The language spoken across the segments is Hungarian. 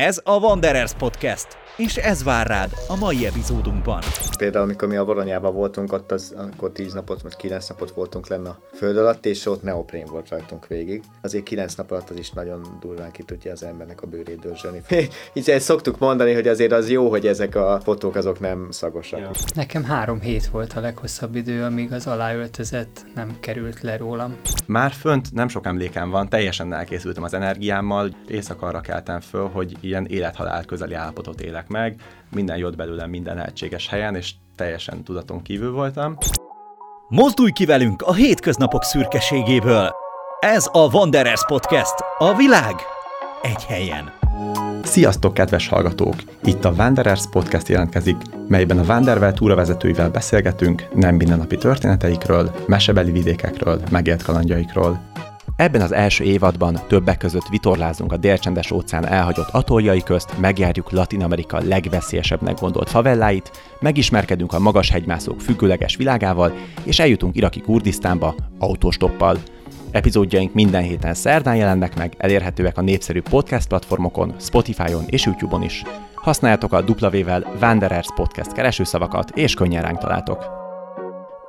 Ez a Wanderers Podcast, és ez vár rád a mai epizódunkban. Például, amikor mi a Voronyában voltunk, ott az, akkor 10 napot, vagy 9 napot voltunk lenne a föld alatt, és ott neoprén volt rajtunk végig. Azért 9 nap alatt az is nagyon durván ki tudja az embernek a bőrét dörzsölni. Így ezt szoktuk mondani, hogy azért az jó, hogy ezek a fotók azok nem szagosak. Ja. Nekem három hét volt a leghosszabb idő, amíg az aláöltözet nem került le rólam. Már fönt nem sok emlékem van, teljesen elkészültem az energiámmal, éjszakarra keltem föl, hogy ilyen élethalál közeli állapotot élek meg, minden jött belőlem minden lehetséges helyen, és teljesen tudaton kívül voltam. Mozdulj ki velünk a hétköznapok szürkeségéből! Ez a Wanderers Podcast, a világ egy helyen. Sziasztok, kedves hallgatók! Itt a Wanderers Podcast jelentkezik, melyben a Wanderwell túravezetőivel beszélgetünk nem mindennapi történeteikről, mesebeli vidékekről, megélt kalandjaikról. Ebben az első évadban többek között vitorlázunk a délcsendes óceán elhagyott atoljai közt, megjárjuk Latin Amerika legveszélyesebbnek gondolt favelláit, megismerkedünk a magas hegymászók függőleges világával, és eljutunk iraki Kurdisztánba autóstoppal. Epizódjaink minden héten szerdán jelennek meg, elérhetőek a népszerű podcast platformokon, Spotify-on és YouTube-on is. Használjátok a W-vel Wanderers Podcast keresőszavakat, és könnyen ránk találtok.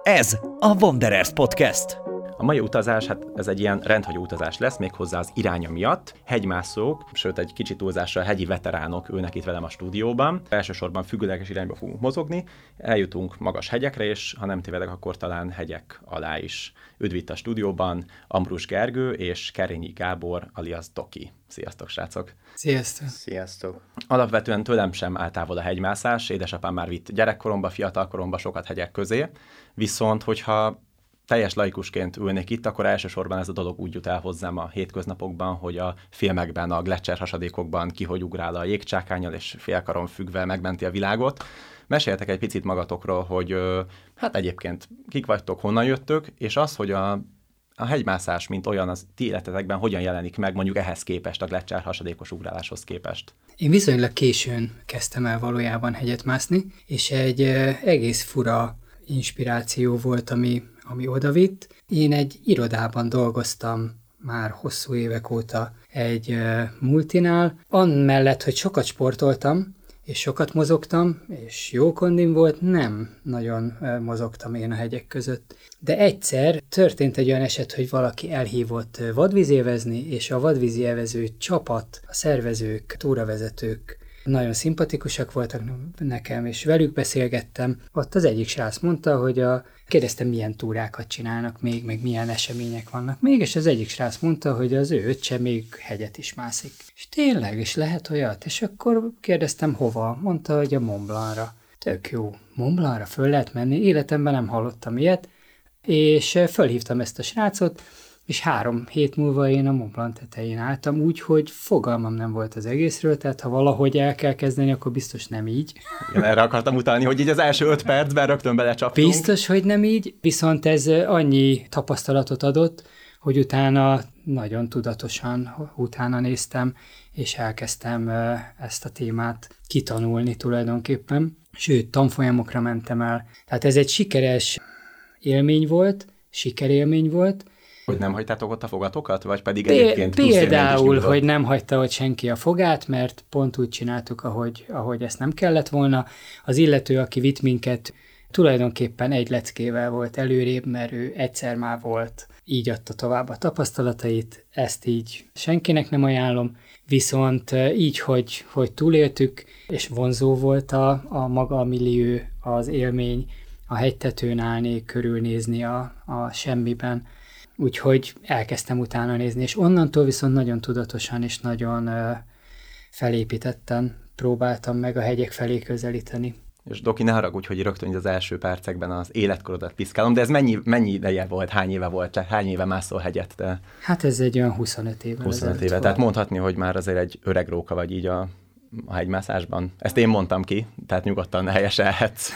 Ez a Wanderers Podcast. A mai utazás, hát ez egy ilyen rendhagyó utazás lesz, méghozzá az iránya miatt. Hegymászók, sőt egy kicsit túlzásra hegyi veteránok ülnek itt velem a stúdióban. Elsősorban függőleges irányba fogunk mozogni, eljutunk magas hegyekre, és ha nem tévedek, akkor talán hegyek alá is. Üdv itt a stúdióban Ambrus Gergő és Kerényi Gábor alias Doki. Sziasztok, srácok! Sziasztok! Sziasztok! Alapvetően tőlem sem áll távol a hegymászás, édesapám már vitt gyerekkoromba, fiatalkoromba sokat hegyek közé, viszont hogyha teljes laikusként ülnék itt, akkor elsősorban ez a dolog úgy jut el hozzám a hétköznapokban, hogy a filmekben, a Gletscher hasadékokban ki hogy ugrál a jégcsákányal, és félkaron függve megmenti a világot. Meséltek egy picit magatokról, hogy hát egyébként kik vagytok, honnan jöttök, és az, hogy a, a hegymászás, mint olyan, az ti életetekben hogyan jelenik meg mondjuk ehhez képest, a Gletscher hasadékos ugráláshoz képest? Én viszonylag későn kezdtem el valójában hegyet mászni, és egy egész fura inspiráció volt, ami ami odavitt. Én egy irodában dolgoztam már hosszú évek óta egy multinál. Annellett, hogy sokat sportoltam, és sokat mozogtam, és jó kondim volt, nem nagyon mozogtam én a hegyek között. De egyszer történt egy olyan eset, hogy valaki elhívott vadvízévezni, és a vadvízi evező csapat, a szervezők, túravezetők nagyon szimpatikusak voltak nekem, és velük beszélgettem. Ott az egyik srác mondta, hogy a, kérdeztem, milyen túrákat csinálnak még, meg milyen események vannak még, és az egyik srác mondta, hogy az ő öccse még hegyet is mászik. És tényleg, és lehet olyat? És akkor kérdeztem, hova? Mondta, hogy a Montblancra. Tök jó. Montblancra föl lehet menni? Életemben nem hallottam ilyet, és fölhívtam ezt a srácot, és három hét múlva én a Mont Blanc tetején álltam, úgy, hogy fogalmam nem volt az egészről, tehát ha valahogy el kell kezdeni, akkor biztos nem így. Igen, erre akartam utalni, hogy így az első öt percben rögtön belecsaptunk. Biztos, hogy nem így, viszont ez annyi tapasztalatot adott, hogy utána nagyon tudatosan utána néztem, és elkezdtem ezt a témát kitanulni tulajdonképpen. Sőt, tanfolyamokra mentem el. Tehát ez egy sikeres élmény volt, sikerélmény volt, hogy nem hagytátok ott a fogatokat, vagy pedig P- egyébként Például, hogy nem hagyta ott senki a fogát, mert pont úgy csináltuk, ahogy, ahogy ezt nem kellett volna. Az illető, aki vitt minket, tulajdonképpen egy leckével volt előrébb, mert ő egyszer már volt, így adta tovább a tapasztalatait, ezt így senkinek nem ajánlom, viszont így, hogy, hogy túléltük, és vonzó volt a, a maga a millió, az élmény, a hegytetőn állni, körülnézni a, a semmiben, Úgyhogy elkezdtem utána nézni, és onnantól viszont nagyon tudatosan és nagyon felépítetten próbáltam meg a hegyek felé közelíteni. És Doki, ne haragudj, hogy rögtön az első percekben az életkorodat piszkálom, de ez mennyi, mennyi ideje volt, hány éve volt, hány éve mászol hegyet? Te? Hát ez egy olyan 25 éve. 25 éve, tehát mondhatni, hogy már azért egy öreg róka vagy így a, a hegymászásban. Ezt én mondtam ki, tehát nyugodtan helyeselhetsz.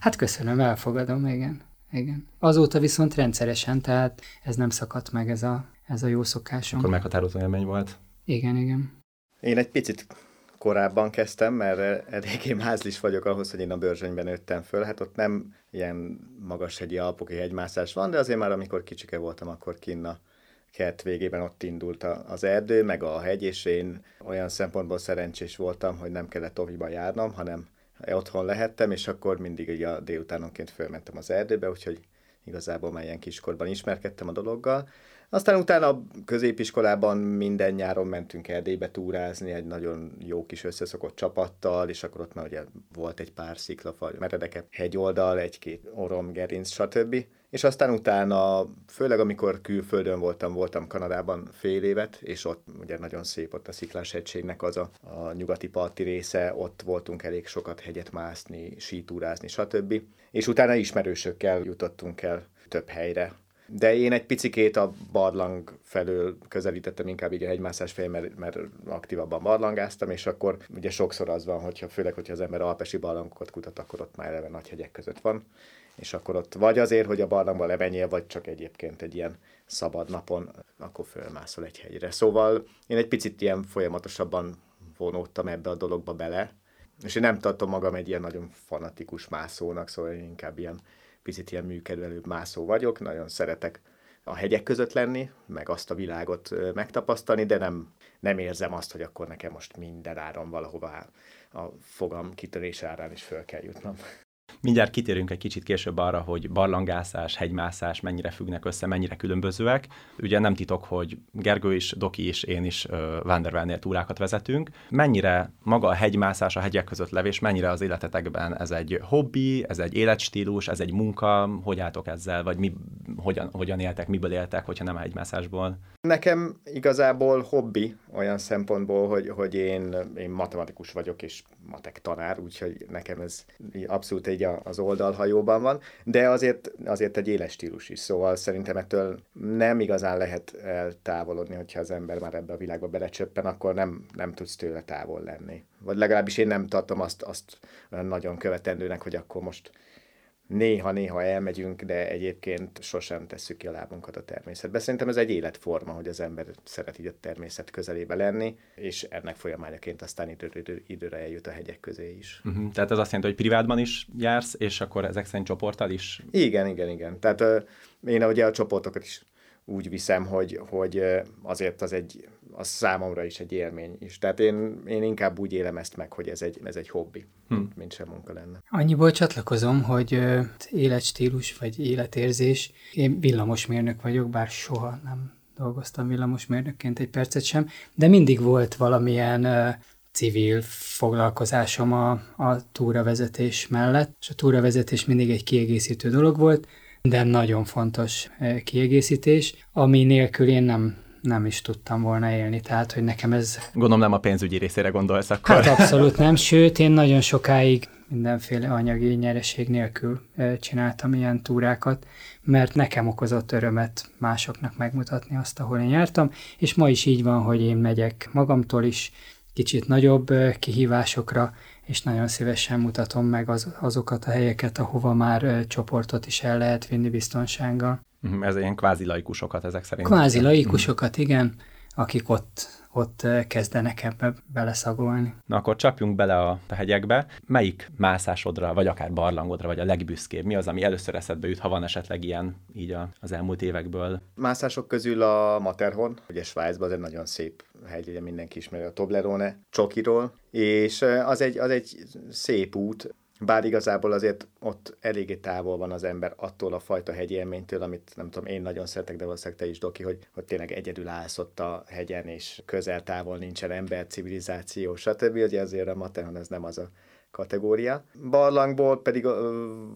hát köszönöm, elfogadom, igen igen. Azóta viszont rendszeresen, tehát ez nem szakadt meg ez a, ez a jó szokásom. Akkor meghatározó élmény volt. Igen, igen. Én egy picit korábban kezdtem, mert eléggé mázlis vagyok ahhoz, hogy én a Börzsönyben nőttem föl. Hát ott nem ilyen magas hegyi alpoki hegymászás van, de azért már amikor kicsike voltam, akkor kinn a kert végében ott indult az erdő, meg a hegy, és én olyan szempontból szerencsés voltam, hogy nem kellett toviba járnom, hanem otthon lehettem, és akkor mindig ugye a délutánonként fölmentem az erdőbe, úgyhogy igazából már ilyen kiskorban ismerkedtem a dologgal. Aztán utána a középiskolában minden nyáron mentünk Erdélybe túrázni egy nagyon jó kis összeszokott csapattal, és akkor ott már ugye volt egy pár sziklafal, meredekebb hegyoldal, egy-két orom, gerinc, stb. És aztán utána, főleg amikor külföldön voltam, voltam Kanadában fél évet, és ott ugye nagyon szép ott a Sziklás hegységnek az a, a nyugati parti része, ott voltunk elég sokat hegyet mászni, sítúrázni, stb. És utána ismerősökkel jutottunk el több helyre, de én egy picikét a barlang felől közelítettem inkább így a hegymászás felé, mert, mert aktívabban barlangáztam, és akkor ugye sokszor az van, hogyha főleg, hogyha az ember alpesi barlangokat kutat, akkor ott már eleve nagy hegyek között van, és akkor ott vagy azért, hogy a barlangba lemenjél, vagy csak egyébként egy ilyen szabad napon, akkor fölmászol egy hegyre. Szóval én egy picit ilyen folyamatosabban vonódtam ebbe a dologba bele, és én nem tartom magam egy ilyen nagyon fanatikus mászónak, szóval én inkább ilyen picit ilyen műkedvelőbb mászó vagyok, nagyon szeretek a hegyek között lenni, meg azt a világot megtapasztalni, de nem, nem érzem azt, hogy akkor nekem most minden áron valahová a fogam kitörés árán is föl kell jutnom. Mindjárt kitérünk egy kicsit később arra, hogy barlangászás, hegymászás mennyire függnek össze, mennyire különbözőek. Ugye nem titok, hogy Gergő is, Doki is, én is Vandervelnél túrákat vezetünk. Mennyire maga a hegymászás, a hegyek között levés, mennyire az életetekben ez egy hobbi, ez egy életstílus, ez egy munka, hogy álltok ezzel, vagy mi, hogyan, hogyan éltek, miből éltek, hogyha nem a hegymászásból? Nekem igazából hobbi olyan szempontból, hogy, hogy én, én matematikus vagyok, és matek tanár, úgyhogy nekem ez abszolút egy az oldalhajóban van, de azért, azért egy éles stílus is, szóval szerintem ettől nem igazán lehet eltávolodni, hogyha az ember már ebbe a világba belecsöppen, akkor nem, nem tudsz tőle távol lenni. Vagy legalábbis én nem tartom azt, azt nagyon követendőnek, hogy akkor most néha-néha elmegyünk, de egyébként sosem tesszük ki a lábunkat a természetbe. Szerintem ez egy életforma, hogy az ember szeret így a természet közelébe lenni, és ennek folyamányaként aztán időre, időre eljut a hegyek közé is. Uh-huh. Tehát ez azt jelenti, hogy privátban is jársz, és akkor ezek szerint csoporttal is? Igen, igen, igen. Tehát uh, én ugye a csoportokat is úgy viszem, hogy, hogy azért az egy, az számomra is egy élmény is. Tehát én, én inkább úgy élem ezt meg, hogy ez egy, ez egy hobbi, hm. mint, sem munka lenne. Annyiból csatlakozom, hogy életstílus vagy életérzés, én villamosmérnök vagyok, bár soha nem dolgoztam villamosmérnökként egy percet sem, de mindig volt valamilyen civil foglalkozásom a, a túravezetés mellett, és a túravezetés mindig egy kiegészítő dolog volt, de nagyon fontos kiegészítés, ami nélkül én nem, nem is tudtam volna élni, tehát hogy nekem ez... Gondolom nem a pénzügyi részére gondolsz akkor. Hát abszolút nem, sőt én nagyon sokáig mindenféle anyagi nyereség nélkül csináltam ilyen túrákat, mert nekem okozott örömet másoknak megmutatni azt, ahol én jártam, és ma is így van, hogy én megyek magamtól is kicsit nagyobb kihívásokra, és nagyon szívesen mutatom meg az, azokat a helyeket, ahova már csoportot is el lehet vinni biztonsággal. Mhm, ez ilyen kvázi laikusokat ezek szerint. Kvázi laikusokat, igen, akik ott ott kezdenek ebbe beleszagolni. Na akkor csapjunk bele a, a hegyekbe. Melyik mászásodra, vagy akár barlangodra, vagy a legbüszkébb? Mi az, ami először eszedbe jut, ha van esetleg ilyen így a, az elmúlt évekből? Mászások közül a Matterhorn, ugye Svájcban az egy nagyon szép hegy, ugye mindenki ismeri a Toblerone Csokiról, és az egy, az egy szép út, bár igazából azért ott eléggé távol van az ember attól a fajta hegyélménytől, amit nem tudom, én nagyon szeretek, de valószínűleg te is, Doki, hogy, hogy tényleg egyedül állsz ott a hegyen, és közel távol nincsen ember, civilizáció, stb. Ugye azért a Matterhorn ez nem az a kategória. Barlangból pedig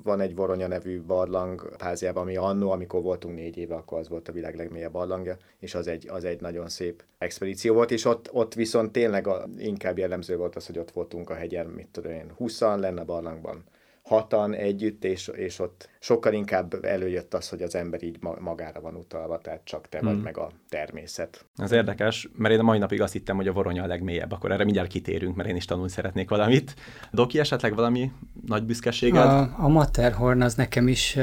van egy Voronya nevű barlang háziában, ami annó, amikor voltunk négy éve, akkor az volt a világ legmélyebb barlangja, és az egy, az egy nagyon szép expedíció volt, és ott, ott viszont tényleg a, inkább jellemző volt az, hogy ott voltunk a hegyen, mit tudom én, 20 lenne a barlangban hatan együtt, és, és ott sokkal inkább előjött az, hogy az ember így magára van utalva, tehát csak te hmm. vagy meg a természet. Az érdekes, mert én a mai napig azt hittem, hogy a voronya a legmélyebb, akkor erre mindjárt kitérünk, mert én is tanulni szeretnék valamit. Doki, esetleg valami nagy büszkeséged? A, a Matterhorn az nekem is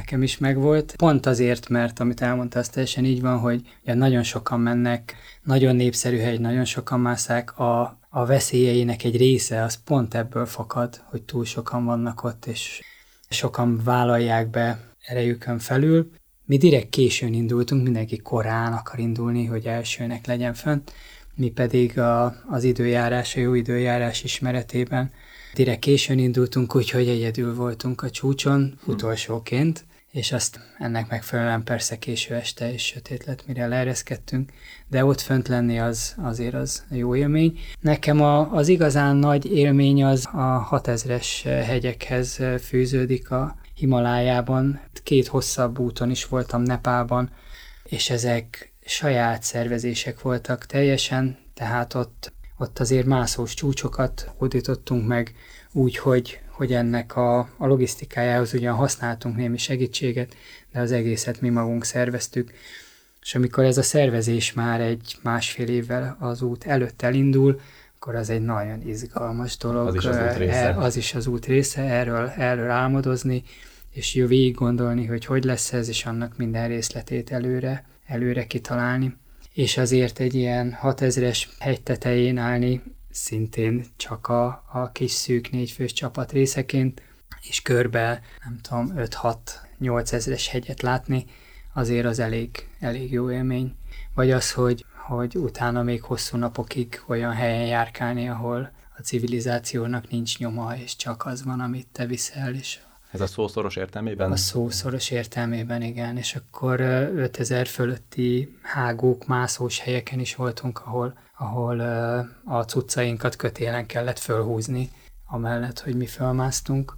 nekem is megvolt. Pont azért, mert amit elmondta, az teljesen így van, hogy ugye nagyon sokan mennek, nagyon népszerű hegy, nagyon sokan mászák, a, a veszélyeinek egy része az pont ebből fakad, hogy túl sokan vannak ott, és sokan vállalják be erejükön felül, Mi direkt későn indultunk, mindenki korán akar indulni, hogy elsőnek legyen fönt, mi pedig a, az időjárás, a jó időjárás ismeretében direkt későn indultunk, úgyhogy egyedül voltunk a csúcson, hm. utolsóként, és azt ennek megfelelően persze késő este és sötét lett, mire leereszkedtünk, de ott fönt lenni az azért az jó élmény. Nekem a, az igazán nagy élmény az a 6000-es hegyekhez fűződik a Himalájában. Két hosszabb úton is voltam Nepálban, és ezek saját szervezések voltak teljesen, tehát ott, ott azért mászós csúcsokat hódítottunk meg úgy, hogy, hogy ennek a, a logisztikájához ugyan használtunk némi segítséget, de az egészet mi magunk szerveztük. És amikor ez a szervezés már egy másfél évvel az út előtt elindul, akkor az egy nagyon izgalmas dolog. Az is az út része. E, az is az út része, erről, erről álmodozni, és jó végig gondolni, hogy hogy lesz ez, és annak minden részletét előre, előre kitalálni. És azért egy ilyen 6000-es hegy tetején állni szintén csak a, a kis szűk négyfős csapat részeként, és körbe, nem tudom, 5-6-8 ezres hegyet látni, azért az elég, elég jó élmény. Vagy az, hogy, hogy utána még hosszú napokig olyan helyen járkálni, ahol a civilizációnak nincs nyoma, és csak az van, amit te viszel, és ez a szószoros értelmében? A szószoros értelmében, igen. És akkor 5000 fölötti hágók, mászós helyeken is voltunk, ahol, ahol a cuccainkat kötélen kellett fölhúzni, amellett, hogy mi fölmásztunk.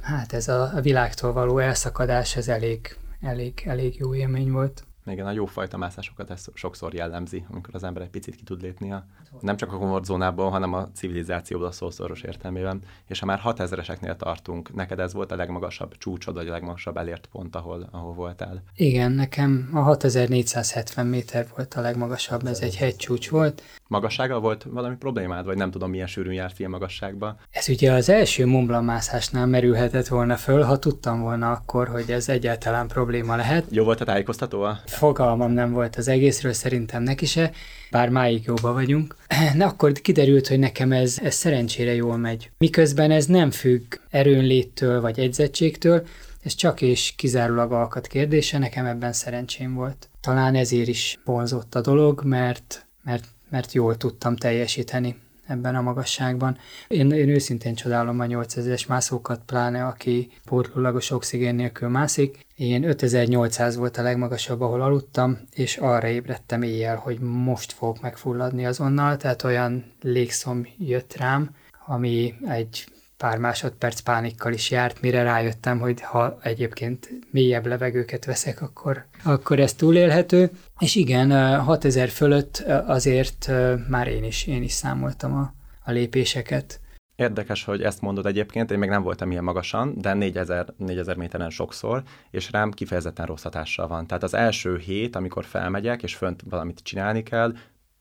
Hát ez a, a világtól való elszakadás, ez elég, elég, elég jó élmény volt. Igen, a jófajta mászásokat ez sokszor jellemzi, amikor az ember egy picit ki tud lépni a, nem csak a komfortzónából, hanem a civilizációból a szószoros értelmében. És ha már 6000-eseknél tartunk, neked ez volt a legmagasabb csúcsod, vagy a legmagasabb elért pont, ahol, ahol voltál? Igen, nekem a 6470 méter volt a legmagasabb, ez egy hegycsúcs volt. Magassággal volt valami problémád, vagy nem tudom, milyen sűrűn járt ilyen magasságba? Ez ugye az első Mont mászásnál merülhetett volna föl, ha tudtam volna akkor, hogy ez egyáltalán probléma lehet. Jó volt a tájékoztató? Fogalmam nem volt az egészről, szerintem neki se, bár máig jóba vagyunk. Na akkor kiderült, hogy nekem ez, ez szerencsére jól megy. Miközben ez nem függ erőnléttől vagy edzettségtől, ez csak és kizárólag alkat kérdése, nekem ebben szerencsém volt. Talán ezért is vonzott a dolog, mert, mert, mert jól tudtam teljesíteni ebben a magasságban. Én, én őszintén csodálom a 8000-es mászókat, pláne aki pótlólagos oxigén nélkül mászik. Én 5800 volt a legmagasabb, ahol aludtam, és arra ébredtem éjjel, hogy most fogok megfulladni azonnal, tehát olyan légszom jött rám, ami egy pár másodperc pánikkal is járt, mire rájöttem, hogy ha egyébként mélyebb levegőket veszek, akkor, akkor ez túlélhető. És igen, 6000 fölött azért már én is, én is számoltam a, a lépéseket. Érdekes, hogy ezt mondod egyébként, én még nem voltam ilyen magasan, de 4000, 4000 méteren sokszor, és rám kifejezetten rossz hatással van. Tehát az első hét, amikor felmegyek, és fönt valamit csinálni kell,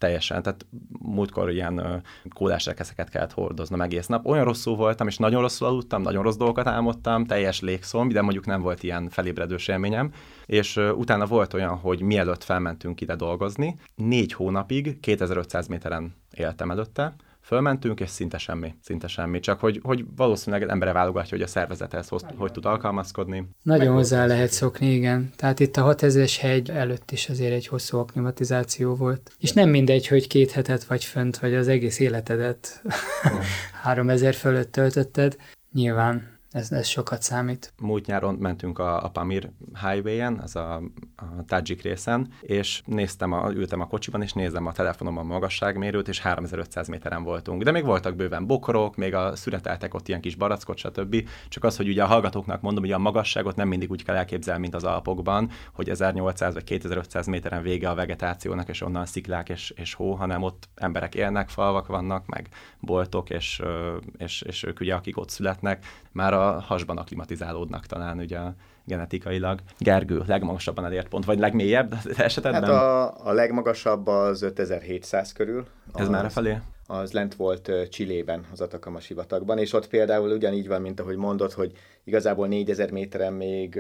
teljesen, tehát múltkor ilyen rekeszeket kellett hordoznom egész nap. Olyan rosszul voltam, és nagyon rosszul aludtam, nagyon rossz dolgokat álmodtam, teljes légszom, de mondjuk nem volt ilyen felébredős élményem. És utána volt olyan, hogy mielőtt felmentünk ide dolgozni, négy hónapig 2500 méteren éltem előtte, Fölmentünk, és szinte semmi, szinte semmi. Csak hogy, hogy valószínűleg embere válogatja, hogy a szervezethez hogy, hogy tud alkalmazkodni. Nagyon hozzá lehet szokni, igen. Tehát itt a 6000-es hegy előtt is azért egy hosszú aklimatizáció volt. És nem mindegy, hogy két hetet vagy fönt, vagy az egész életedet 3000 fölött töltötted. Nyilván ez, ez sokat számít. Múlt nyáron mentünk a, a Pamir Highway-en, az a, a Tajik részen, és néztem, a, ültem a kocsiban, és nézem a telefonom a magasságmérőt, és 3500 méteren voltunk. De még voltak bőven bokorok, még a szüreteltek ott ilyen kis barackot, stb. Csak az, hogy ugye a hallgatóknak mondom, hogy a magasságot nem mindig úgy kell elképzelni, mint az Alpokban, hogy 1800 vagy 2500 méteren vége a vegetációnak, és onnan sziklák és, és hó, hanem ott emberek élnek, falvak vannak, meg boltok, és, és, és ők ugye, akik ott születnek, már a hasban aklimatizálódnak talán ugye genetikailag. Gergő, legmagasabban elért pont, vagy legmélyebb esetben? Hát a, a legmagasabb az 5700 körül. Ez már felé? Az lent volt Csillében, az Atakama sivatagban, és ott például ugyanígy van, mint ahogy mondod, hogy igazából 4000 méteren még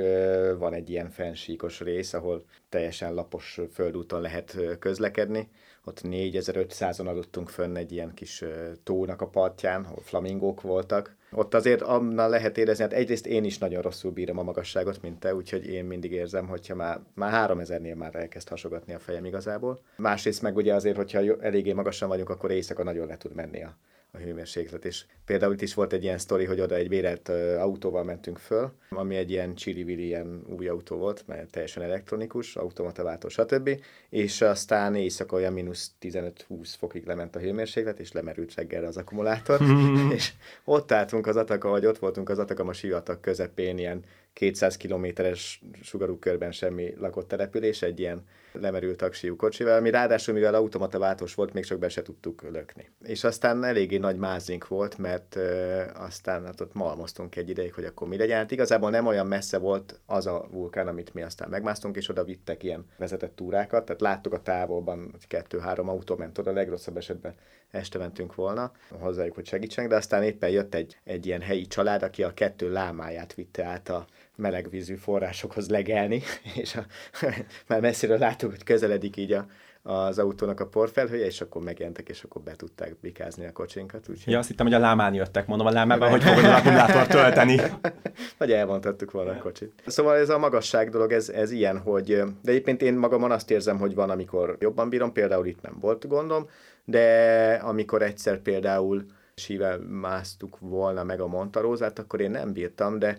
van egy ilyen fensíkos rész, ahol teljesen lapos földúton lehet közlekedni, ott 4500-on adottunk fönn egy ilyen kis tónak a partján, ahol flamingók voltak. Ott azért annál lehet érezni, hát egyrészt én is nagyon rosszul bírom a magasságot, mint te, úgyhogy én mindig érzem, hogyha már, már 3000-nél már elkezd hasogatni a fejem igazából. Másrészt meg ugye azért, hogyha eléggé magasan vagyunk, akkor éjszaka nagyon le tud menni a a hőmérséklet. És például itt is volt egy ilyen sztori, hogy oda egy vérelt autóval mentünk föl, ami egy ilyen csili ilyen új autó volt, mert teljesen elektronikus, automataváltó, stb. És aztán éjszaka olyan mínusz 15-20 fokig lement a hőmérséklet, és lemerült reggelre az akkumulátor. és ott álltunk az Ataka, vagy ott voltunk az Atakama sivatag közepén, ilyen 200 kilométeres sugarú körben semmi lakott település, egy ilyen lemerült taxiú kocsival, ami ráadásul, mivel automata váltós volt, még csak be se tudtuk lökni. És aztán eléggé nagy mázink volt, mert ö, aztán hát ott malmoztunk egy ideig, hogy akkor mi legyen. Hát igazából nem olyan messze volt az a vulkán, amit mi aztán megmásztunk, és oda vittek ilyen vezetett túrákat, tehát láttuk a távolban, hogy kettő-három autó ment oda, legrosszabb esetben este mentünk volna hozzájuk, hogy segítsenek, de aztán éppen jött egy, egy ilyen helyi család, aki a kettő lámáját vitte át a melegvízű forrásokhoz legelni, és a, már messziről láttuk, hogy közeledik így a, az autónak a porfelhője, és akkor megjelentek, és akkor be tudták bikázni a kocsinkat. Úgyhogy... Ja, azt hittem, hogy a lámán jöttek, mondom, a lámában, hogy fogod az akkumulátort tölteni. Vagy elmondhattuk volna a kocsit. Szóval ez a magasság dolog, ez, ez ilyen, hogy de egyébként én magamon azt érzem, hogy van, amikor jobban bírom, például itt nem volt gondom, de amikor egyszer például sível másztuk volna meg a Montarózát, akkor én nem bírtam, de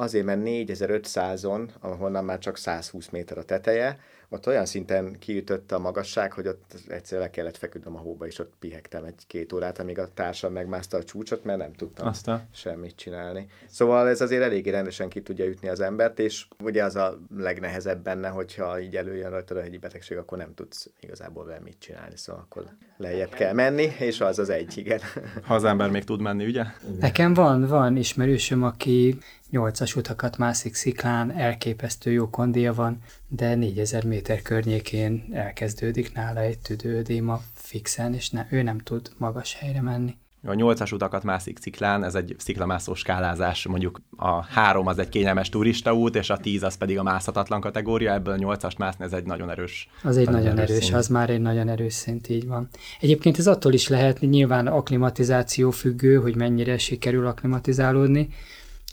azért, mert 4500-on, ahonnan már csak 120 méter a teteje, ott olyan szinten kiütötte a magasság, hogy ott egyszerűen le kellett feküdnöm a hóba, és ott pihegtem egy-két órát, amíg a társam megmászta a csúcsot, mert nem tudtam Aztán. semmit csinálni. Szóval ez azért eléggé rendesen ki tudja ütni az embert, és ugye az a legnehezebb benne, hogyha így előjön rajta a hegyi betegség, akkor nem tudsz igazából vele mit csinálni, szóval akkor lejjebb kell menni, és az az egy, igen. Ha az ember még tud menni, ugye? Nekem van, van ismerősöm, aki nyolcas utakat mászik sziklán, elképesztő jó kondia van, de 4000 méter környékén elkezdődik nála egy tüdődéma fixen, és ne, ő nem tud magas helyre menni. A nyolcas utakat mászik sziklán, ez egy sziklamászó skálázás, mondjuk a három az egy kényelmes turista út, és a tíz az pedig a mászhatatlan kategória, ebből a nyolcast mászni ez egy nagyon erős Az egy nagyon, nagyon erős, erős az már egy nagyon erős szint, így van. Egyébként ez attól is lehet, nyilván aklimatizáció függő, hogy mennyire sikerül aklimatizálódni,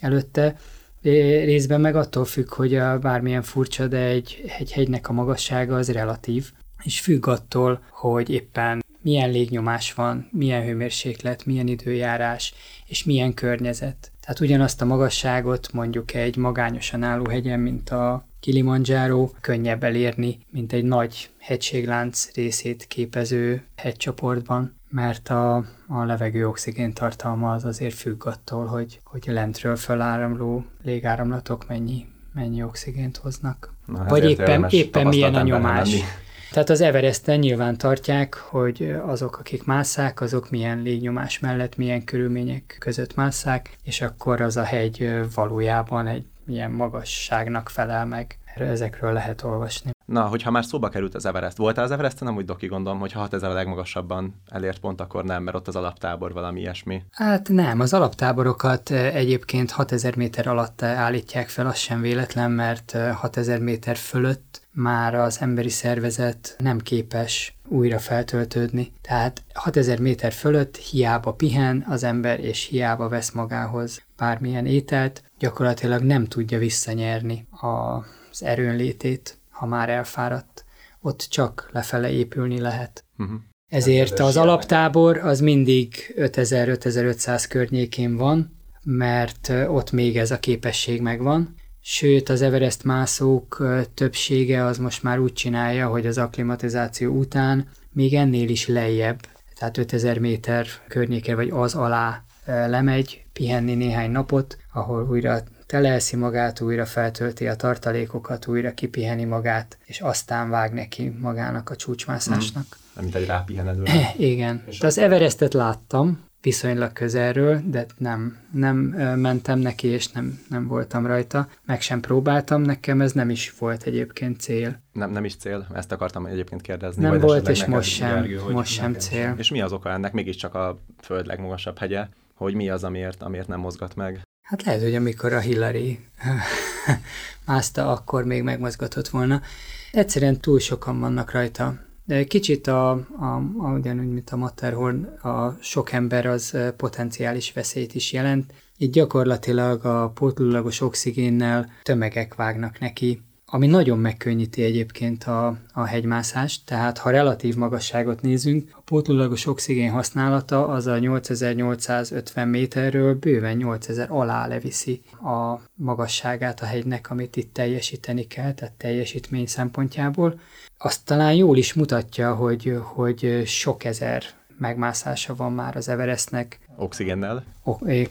előtte. Részben meg attól függ, hogy a bármilyen furcsa, de egy, egy hegynek a magassága az relatív, és függ attól, hogy éppen milyen légnyomás van, milyen hőmérséklet, milyen időjárás, és milyen környezet. Tehát ugyanazt a magasságot mondjuk egy magányosan álló hegyen, mint a Kilimanjaro, könnyebb elérni, mint egy nagy hegységlánc részét képező hegycsoportban mert a, a levegő oxigén tartalma az azért függ attól, hogy, hogy lentről föláramló légáramlatok mennyi, mennyi oxigént hoznak. Na, Vagy éppen, éppen milyen a nyomás. Lenni. Tehát az Everesten nyilván tartják, hogy azok, akik másszák, azok milyen légnyomás mellett, milyen körülmények között másszák, és akkor az a hegy valójában egy milyen magasságnak felel meg. Ezekről lehet olvasni. Na, hogyha már szóba került az Everest, voltál az Everesten? Nem úgy doki gondolom, hogy ha 6000 a legmagasabban elért pont, akkor nem, mert ott az alaptábor valami ilyesmi. Hát nem, az alaptáborokat eh, egyébként 6000 méter alatt állítják fel, az sem véletlen, mert 6000 eh, méter fölött már az emberi szervezet nem képes újra feltöltődni. Tehát 6000 méter fölött hiába pihen az ember, és hiába vesz magához bármilyen ételt, gyakorlatilag nem tudja visszanyerni az erőnlétét ha már elfáradt, ott csak lefele épülni lehet. Uh-huh. Ezért az alaptábor az mindig 5000-5500 környékén van, mert ott még ez a képesség megvan. Sőt, az Everest mászók többsége az most már úgy csinálja, hogy az akklimatizáció után még ennél is lejjebb, tehát 5000 méter környéke vagy az alá lemegy, pihenni néhány napot, ahol újra teleeszi magát, újra feltölti a tartalékokat, újra kipiheni magát, és aztán vág neki magának a csúcsmászásnak. Mm. Nem, mint egy rápihenedő. Igen. De az Everestet láttam, viszonylag közelről, de nem, nem mentem neki, és nem, nem voltam rajta, meg sem próbáltam, nekem ez nem is volt egyébként cél. Nem, nem is cél, ezt akartam egyébként kérdezni. Nem volt, és most sem, Gergő, most sem cél. És mi az oka ennek? Mégiscsak a föld legmagasabb hegye, hogy mi az, amiért, amiért nem mozgat meg? Hát lehet, hogy amikor a Hillary mászta, akkor még megmozgatott volna. Egyszerűen túl sokan vannak rajta. Kicsit a, a, a ugyanúgy, mint a Matterhorn, a sok ember az potenciális veszélyt is jelent. Itt gyakorlatilag a pótlólagos oxigénnel tömegek vágnak neki, ami nagyon megkönnyíti egyébként a, a hegymászást, tehát ha relatív magasságot nézünk, a pótlólagos oxigén használata az a 8850 méterről bőven 8000 alá leviszi a magasságát a hegynek, amit itt teljesíteni kell, tehát teljesítmény szempontjából. Azt talán jól is mutatja, hogy, hogy sok ezer megmászása van már az Everestnek. Oxigénnel?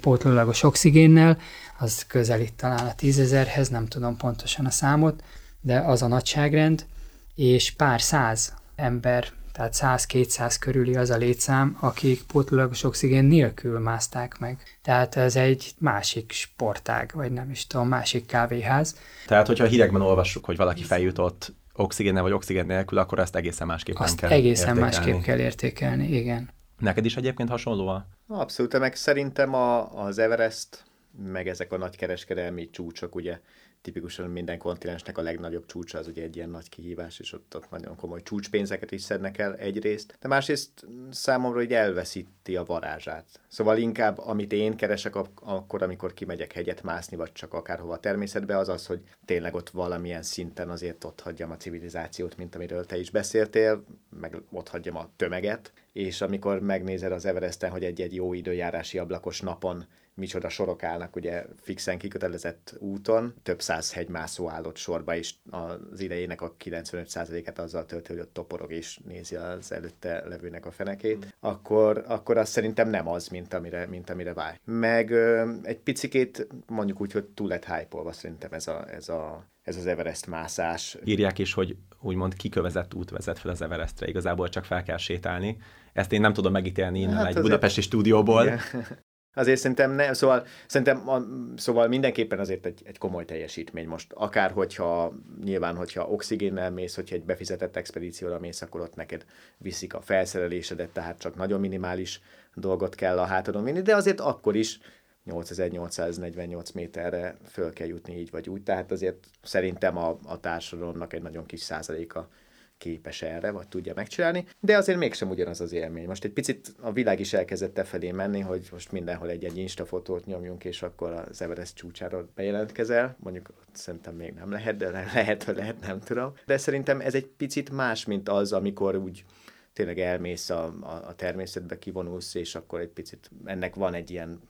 Pótlólagos oxigénnel, az közelít talán a tízezerhez, nem tudom pontosan a számot, de az a nagyságrend, és pár száz ember, tehát 100-200 körüli az a létszám, akik pótlólagos oxigén nélkül mászták meg. Tehát ez egy másik sportág, vagy nem is tudom, másik kávéház. Tehát, hogyha a hírekben olvassuk, hogy valaki feljutott oxigénnel vagy oxigén nélkül, akkor ezt egészen másképpen Azt kell egészen értékelni. másképp kell értékelni, igen. Neked is egyébként hasonló a... Abszolút, meg szerintem a, az Everest, meg ezek a nagy kereskedelmi csúcsok, ugye tipikusan minden kontinensnek a legnagyobb csúcsa az ugye egy ilyen nagy kihívás, és ott, ott nagyon komoly csúcspénzeket is szednek el egyrészt, de másrészt számomra hogy elveszíti a varázsát. Szóval inkább, amit én keresek ak- akkor, amikor kimegyek hegyet mászni, vagy csak akárhova a természetbe, az az, hogy tényleg ott valamilyen szinten azért ott hagyjam a civilizációt, mint amiről te is beszéltél, meg ott hagyjam a tömeget, és amikor megnézed az Everesten, hogy egy-egy jó időjárási ablakos napon micsoda sorok állnak ugye fixen kikötelezett úton, több száz hegymászó állott sorba, és az idejének a 95%-et azzal tölti, hogy ott toporog és nézi az előtte levőnek a fenekét, akkor, akkor az szerintem nem az, mint amire, mint amire vár. Meg ö, egy picikét mondjuk úgy, hogy túl lett hype szerintem ez, a, ez, a, ez az Everest mászás. Írják is, hogy úgymond kikövezett út vezet fel az Everestre, igazából csak fel kell sétálni. Ezt én nem tudom megítélni innen hát egy budapesti stúdióból. Igen. Azért szerintem nem, szóval, szerintem a, szóval mindenképpen azért egy, egy komoly teljesítmény most. Akár hogyha, nyilván, hogyha oxigénnel mész, hogyha egy befizetett expedícióra mész, akkor ott neked viszik a felszerelésedet, tehát csak nagyon minimális dolgot kell a hátadon vinni, de azért akkor is 8848 méterre föl kell jutni így vagy úgy, tehát azért szerintem a, a társadalomnak egy nagyon kis százaléka képes erre, vagy tudja megcsinálni, de azért mégsem ugyanaz az élmény. Most egy picit a világ is elkezdett felé menni, hogy most mindenhol egy-egy instafotót nyomjunk, és akkor az Everest csúcsára bejelentkezel. Mondjuk szerintem még nem lehet, de lehet, hogy lehet, nem tudom. De szerintem ez egy picit más, mint az, amikor úgy tényleg elmész a, a, a természetbe, kivonulsz, és akkor egy picit ennek van egy ilyen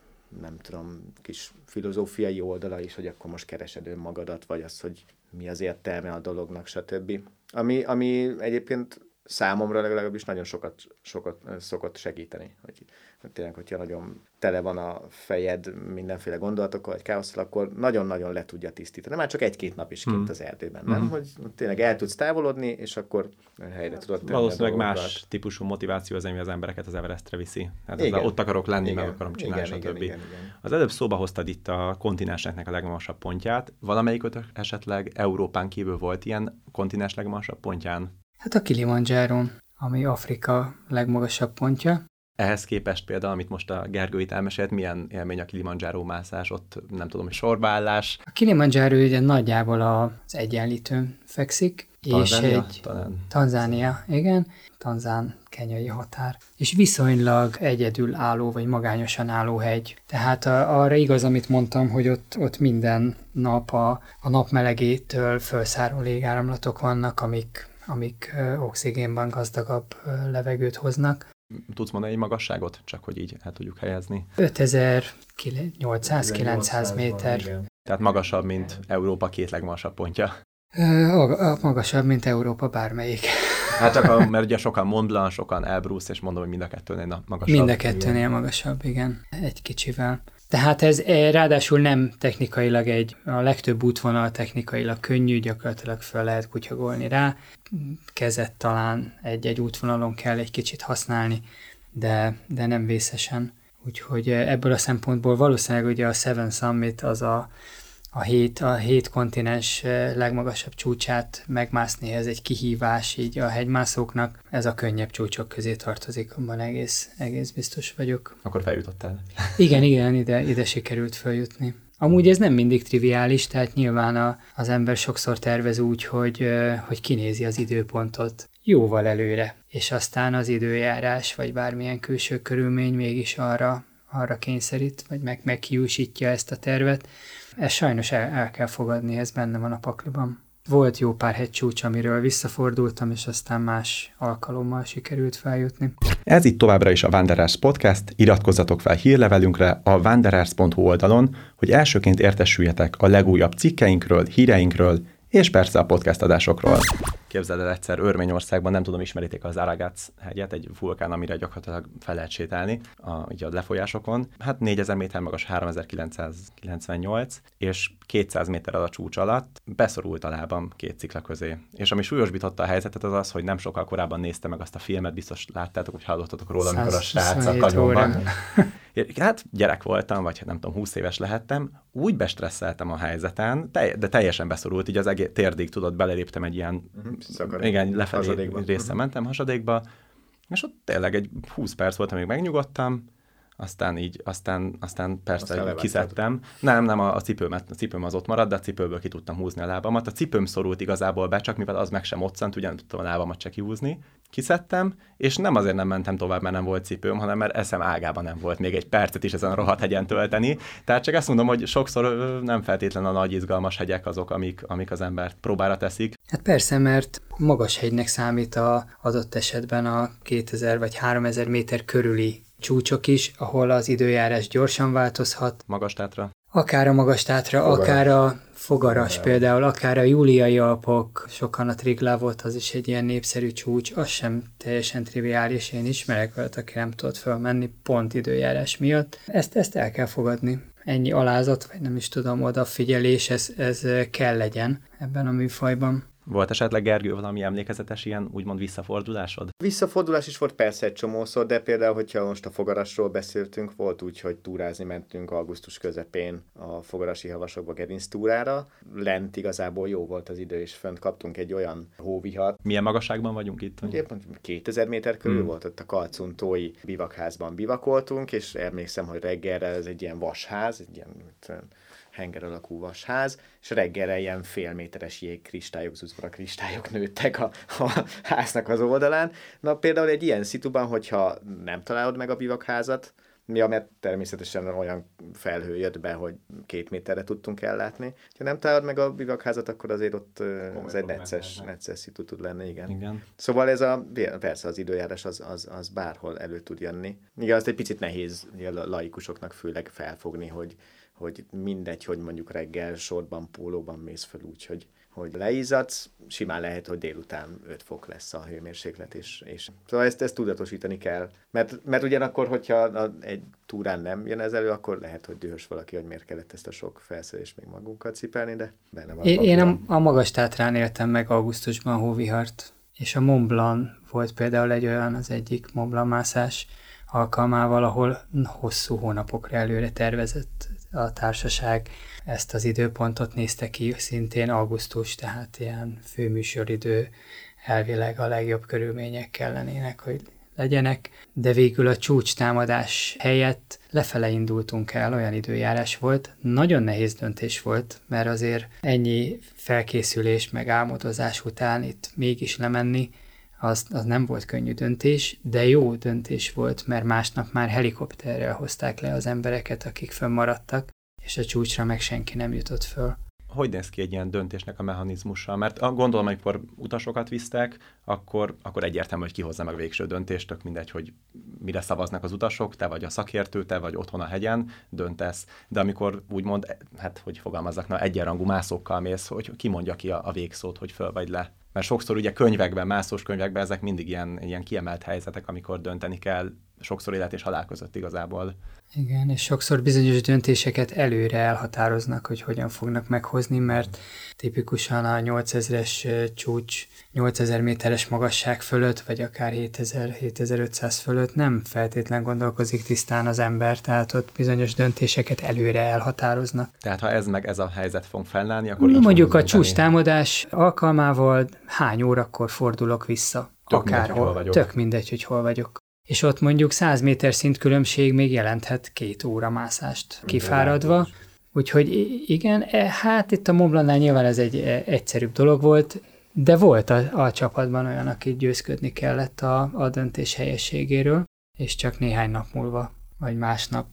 nem tudom, kis filozófiai oldala is, hogy akkor most keresed önmagadat, vagy az, hogy mi az értelme a dolognak, stb. Ami, ami egyébként számomra legalábbis nagyon sokat, sokat szokott segíteni, hogy, tényleg, hogyha nagyon tele van a fejed mindenféle gondolatokkal, vagy káosztal, akkor nagyon-nagyon le tudja tisztítani. Már csak egy-két nap is kint hmm. az erdőben, nem? Hmm. Hogy tényleg el tudsz távolodni, és akkor helyre tudod tenni Valószínűleg más típusú motiváció az, ami az embereket az Everestre viszi. Hát igen. ott akarok lenni, igen. meg akarom csinálni, igen, stb. Igen, igen, igen. Az előbb szóba hoztad itt a kontinenseknek a legmagasabb pontját. Valamelyik esetleg Európán kívül volt ilyen kontinens legmagasabb pontján? Hát a Kilimanjaro, ami Afrika legmagasabb pontja. Ehhez képest például, amit most a Gergő itt elmesélt, milyen élmény a Kilimanjaro mászás, ott nem tudom, hogy sorbaállás. A Kilimanjaro ugye nagyjából az egyenlítőn fekszik, Tanzánia? és egy Talán. Tanzánia, igen, tanzán kenyai határ, és viszonylag egyedül álló, vagy magányosan álló hegy. Tehát a, arra igaz, amit mondtam, hogy ott, ott minden nap a, a nap melegétől felszáró légáramlatok vannak, amik amik oxigénban gazdagabb levegőt hoznak. Tudsz mondani egy magasságot, csak hogy így el tudjuk helyezni? 5800-900 méter. Van, Tehát magasabb, mint Európa két legmagasabb pontja. Magasabb, mint Európa bármelyik. Hát csak, a, mert ugye sokan Mont sokan Elbrus, és mondom, hogy mind a kettőnél magasabb. Mind a kettőnél igen. magasabb, igen. Egy kicsivel. Tehát ez eh, ráadásul nem technikailag egy, a legtöbb útvonal technikailag könnyű, gyakorlatilag fel lehet kutyagolni rá. Kezet talán egy-egy útvonalon kell egy kicsit használni, de, de nem vészesen. Úgyhogy eh, ebből a szempontból valószínűleg ugye a Seven Summit az a, a hét, a hét kontinens eh, legmagasabb csúcsát megmászni, ez egy kihívás így a hegymászóknak. Ez a könnyebb csúcsok közé tartozik, abban egész, egész biztos vagyok. Akkor feljutottál. Igen, igen, ide, ide sikerült feljutni. Amúgy ez nem mindig triviális, tehát nyilván a, az ember sokszor tervez úgy, hogy, eh, hogy kinézi az időpontot jóval előre, és aztán az időjárás, vagy bármilyen külső körülmény mégis arra, arra kényszerít, vagy meg, meghiúsítja ezt a tervet. Ez sajnos el, el kell fogadni, ez benne van a pakliban. Volt jó pár hegycsúcs, amiről visszafordultam, és aztán más alkalommal sikerült feljutni. Ez itt továbbra is a Wanderers Podcast, iratkozzatok fel hírlevelünkre a wanderers.hu oldalon, hogy elsőként értesüljetek a legújabb cikkeinkről, híreinkről, és persze a podcast adásokról. Képzeld el egyszer Örményországban, nem tudom, ismeriték az Aragats hegyet, egy vulkán, amire gyakorlatilag fel lehet sétálni a, ugye a lefolyásokon. Hát 4000 méter magas, 3998, és 200 méter a csúcs alatt beszorult a lábam két cikla közé. És ami súlyosbította a helyzetet az az, hogy nem sokkal korábban nézte meg azt a filmet, biztos láttátok, hogy hallottatok róla, amikor a srác a kanyonban. Hát gyerek voltam, vagy hát nem tudom, 20 éves lehettem, úgy bestresszeltem a helyzeten, de teljesen beszorult, így az egész térdig tudod, beleléptem egy ilyen, uh-huh, igen, lefelé hasadékba. részre uh-huh. mentem hasadékba, és ott tényleg egy 20 perc volt, amíg megnyugodtam, aztán így, aztán, aztán persze aztán kiszedtem. Nem, nem, a, a, cipőmet, a cipőm az ott maradt, de a cipőből ki tudtam húzni a lábamat. A cipőm szorult igazából be, csak mivel az meg sem moccant, ugye nem tudtam a lábamat se kihúzni. Kiszedtem, és nem azért nem mentem tovább, mert nem volt cipőm, hanem mert eszem ágában nem volt még egy percet is ezen a rohadt hegyen tölteni. Tehát csak ezt mondom, hogy sokszor nem feltétlen a nagy izgalmas hegyek azok, amik, amik az embert próbára teszik. Hát persze, mert magas hegynek számít a adott esetben a 2000 vagy 3000 méter körüli csúcsok is, ahol az időjárás gyorsan változhat. Magastátra? Akár a magastátra, Fogaras. akár a Fogaras Fogaras például, akár a Júliai Alpok, sokan a Triglávot, az is egy ilyen népszerű csúcs, az sem teljesen triviális, én ismerek olyat, aki nem tudott fölmenni pont időjárás miatt. Ezt, ezt el kell fogadni. Ennyi alázat, vagy nem is tudom, odafigyelés, ez, ez kell legyen ebben a műfajban. Volt esetleg, Gergő, valami emlékezetes ilyen úgymond visszafordulásod? Visszafordulás is volt persze egy csomószor, de például, hogyha most a fogarasról beszéltünk, volt úgy, hogy túrázni mentünk augusztus közepén a fogarasi havasokba Gerinc túrára. Lent igazából jó volt az idő, és fönt kaptunk egy olyan hóvihart. Milyen magasságban vagyunk itt? Éppen 2000 méter körül hmm. volt ott a Kalcuntói bivakházban bivakoltunk, és emlékszem, hogy reggelre ez egy ilyen vasház, egy ilyen henger alakú vasház, és reggelre ilyen fél méteres jégkristályok, zuzbra kristályok nőttek a, a háznak az oldalán. Na például egy ilyen szituban, hogyha nem találod meg a bivakházat, Ja, mert természetesen olyan felhő jött be, hogy két méterre tudtunk ellátni. Ha nem találod meg a bivakházat, akkor azért ott ez egy necces, necces szitu tud lenni, igen. igen. Szóval ez a, persze az időjárás az, az, az bárhol elő tud jönni. Igen, azt egy picit nehéz laikusoknak főleg felfogni, hogy hogy mindegy, hogy mondjuk reggel sorban, pólóban mész fel úgy, hogy, hogy leízadsz, simán lehet, hogy délután 5 fok lesz a hőmérséklet, és, és szóval ezt, ezt tudatosítani kell. Mert, mert ugyanakkor, hogyha a, egy túrán nem jön ez elő, akkor lehet, hogy dühös valaki, hogy miért kellett ezt a sok felszerelést még magunkat cipelni, de benne van. Én, én a, a magas tátrán éltem meg augusztusban hóvihart, és a Mont Blanc volt például egy olyan, az egyik Mont Blanc mászás alkalmával, ahol hosszú hónapokra előre tervezett a társaság ezt az időpontot nézte ki, szintén augusztus, tehát ilyen főműsoridő elvileg a legjobb körülmények kellenének, hogy legyenek, de végül a csúcs támadás helyett lefele indultunk el, olyan időjárás volt. Nagyon nehéz döntés volt, mert azért ennyi felkészülés meg álmodozás után itt mégis lemenni, az, az nem volt könnyű döntés, de jó döntés volt, mert másnap már helikopterrel hozták le az embereket, akik fönnmaradtak, és a csúcsra meg senki nem jutott föl. Hogy néz ki egy ilyen döntésnek a mechanizmusa? Mert gondolom, amikor utasokat visztek, akkor, akkor egyértelmű, hogy kihozza meg a végső döntést, tök mindegy, hogy mire szavaznak az utasok, te vagy a szakértő, te vagy otthon a hegyen, döntesz. De amikor úgymond, hát hogy fogalmazzak, na egyenrangú mászókkal mész, hogy ki mondja ki a, a végszót, hogy föl vagy le mert sokszor ugye könyvekben, mászós könyvekben ezek mindig ilyen, ilyen kiemelt helyzetek, amikor dönteni kell, sokszor élet és halál között igazából. Igen, és sokszor bizonyos döntéseket előre elhatároznak, hogy hogyan fognak meghozni, mert tipikusan a 8000-es csúcs 8000 méteres magasság fölött, vagy akár 7000-7500 fölött nem feltétlen gondolkozik tisztán az ember, tehát ott bizonyos döntéseket előre elhatároznak. Tehát ha ez meg ez a helyzet fog felállni, akkor Mondjuk a csúcs támadás alkalmával hány órakor fordulok vissza? Tök Akárhol. Mindegy, hol Tök mindegy, hogy hol vagyok és ott mondjuk 100 méter szint különbség még jelenthet két óra mászást kifáradva. Úgyhogy igen, e, hát itt a Montblancnál nyilván ez egy e, egyszerűbb dolog volt, de volt a, a csapatban olyan, aki győzködni kellett a, a döntés helyességéről, és csak néhány nap múlva, vagy másnap,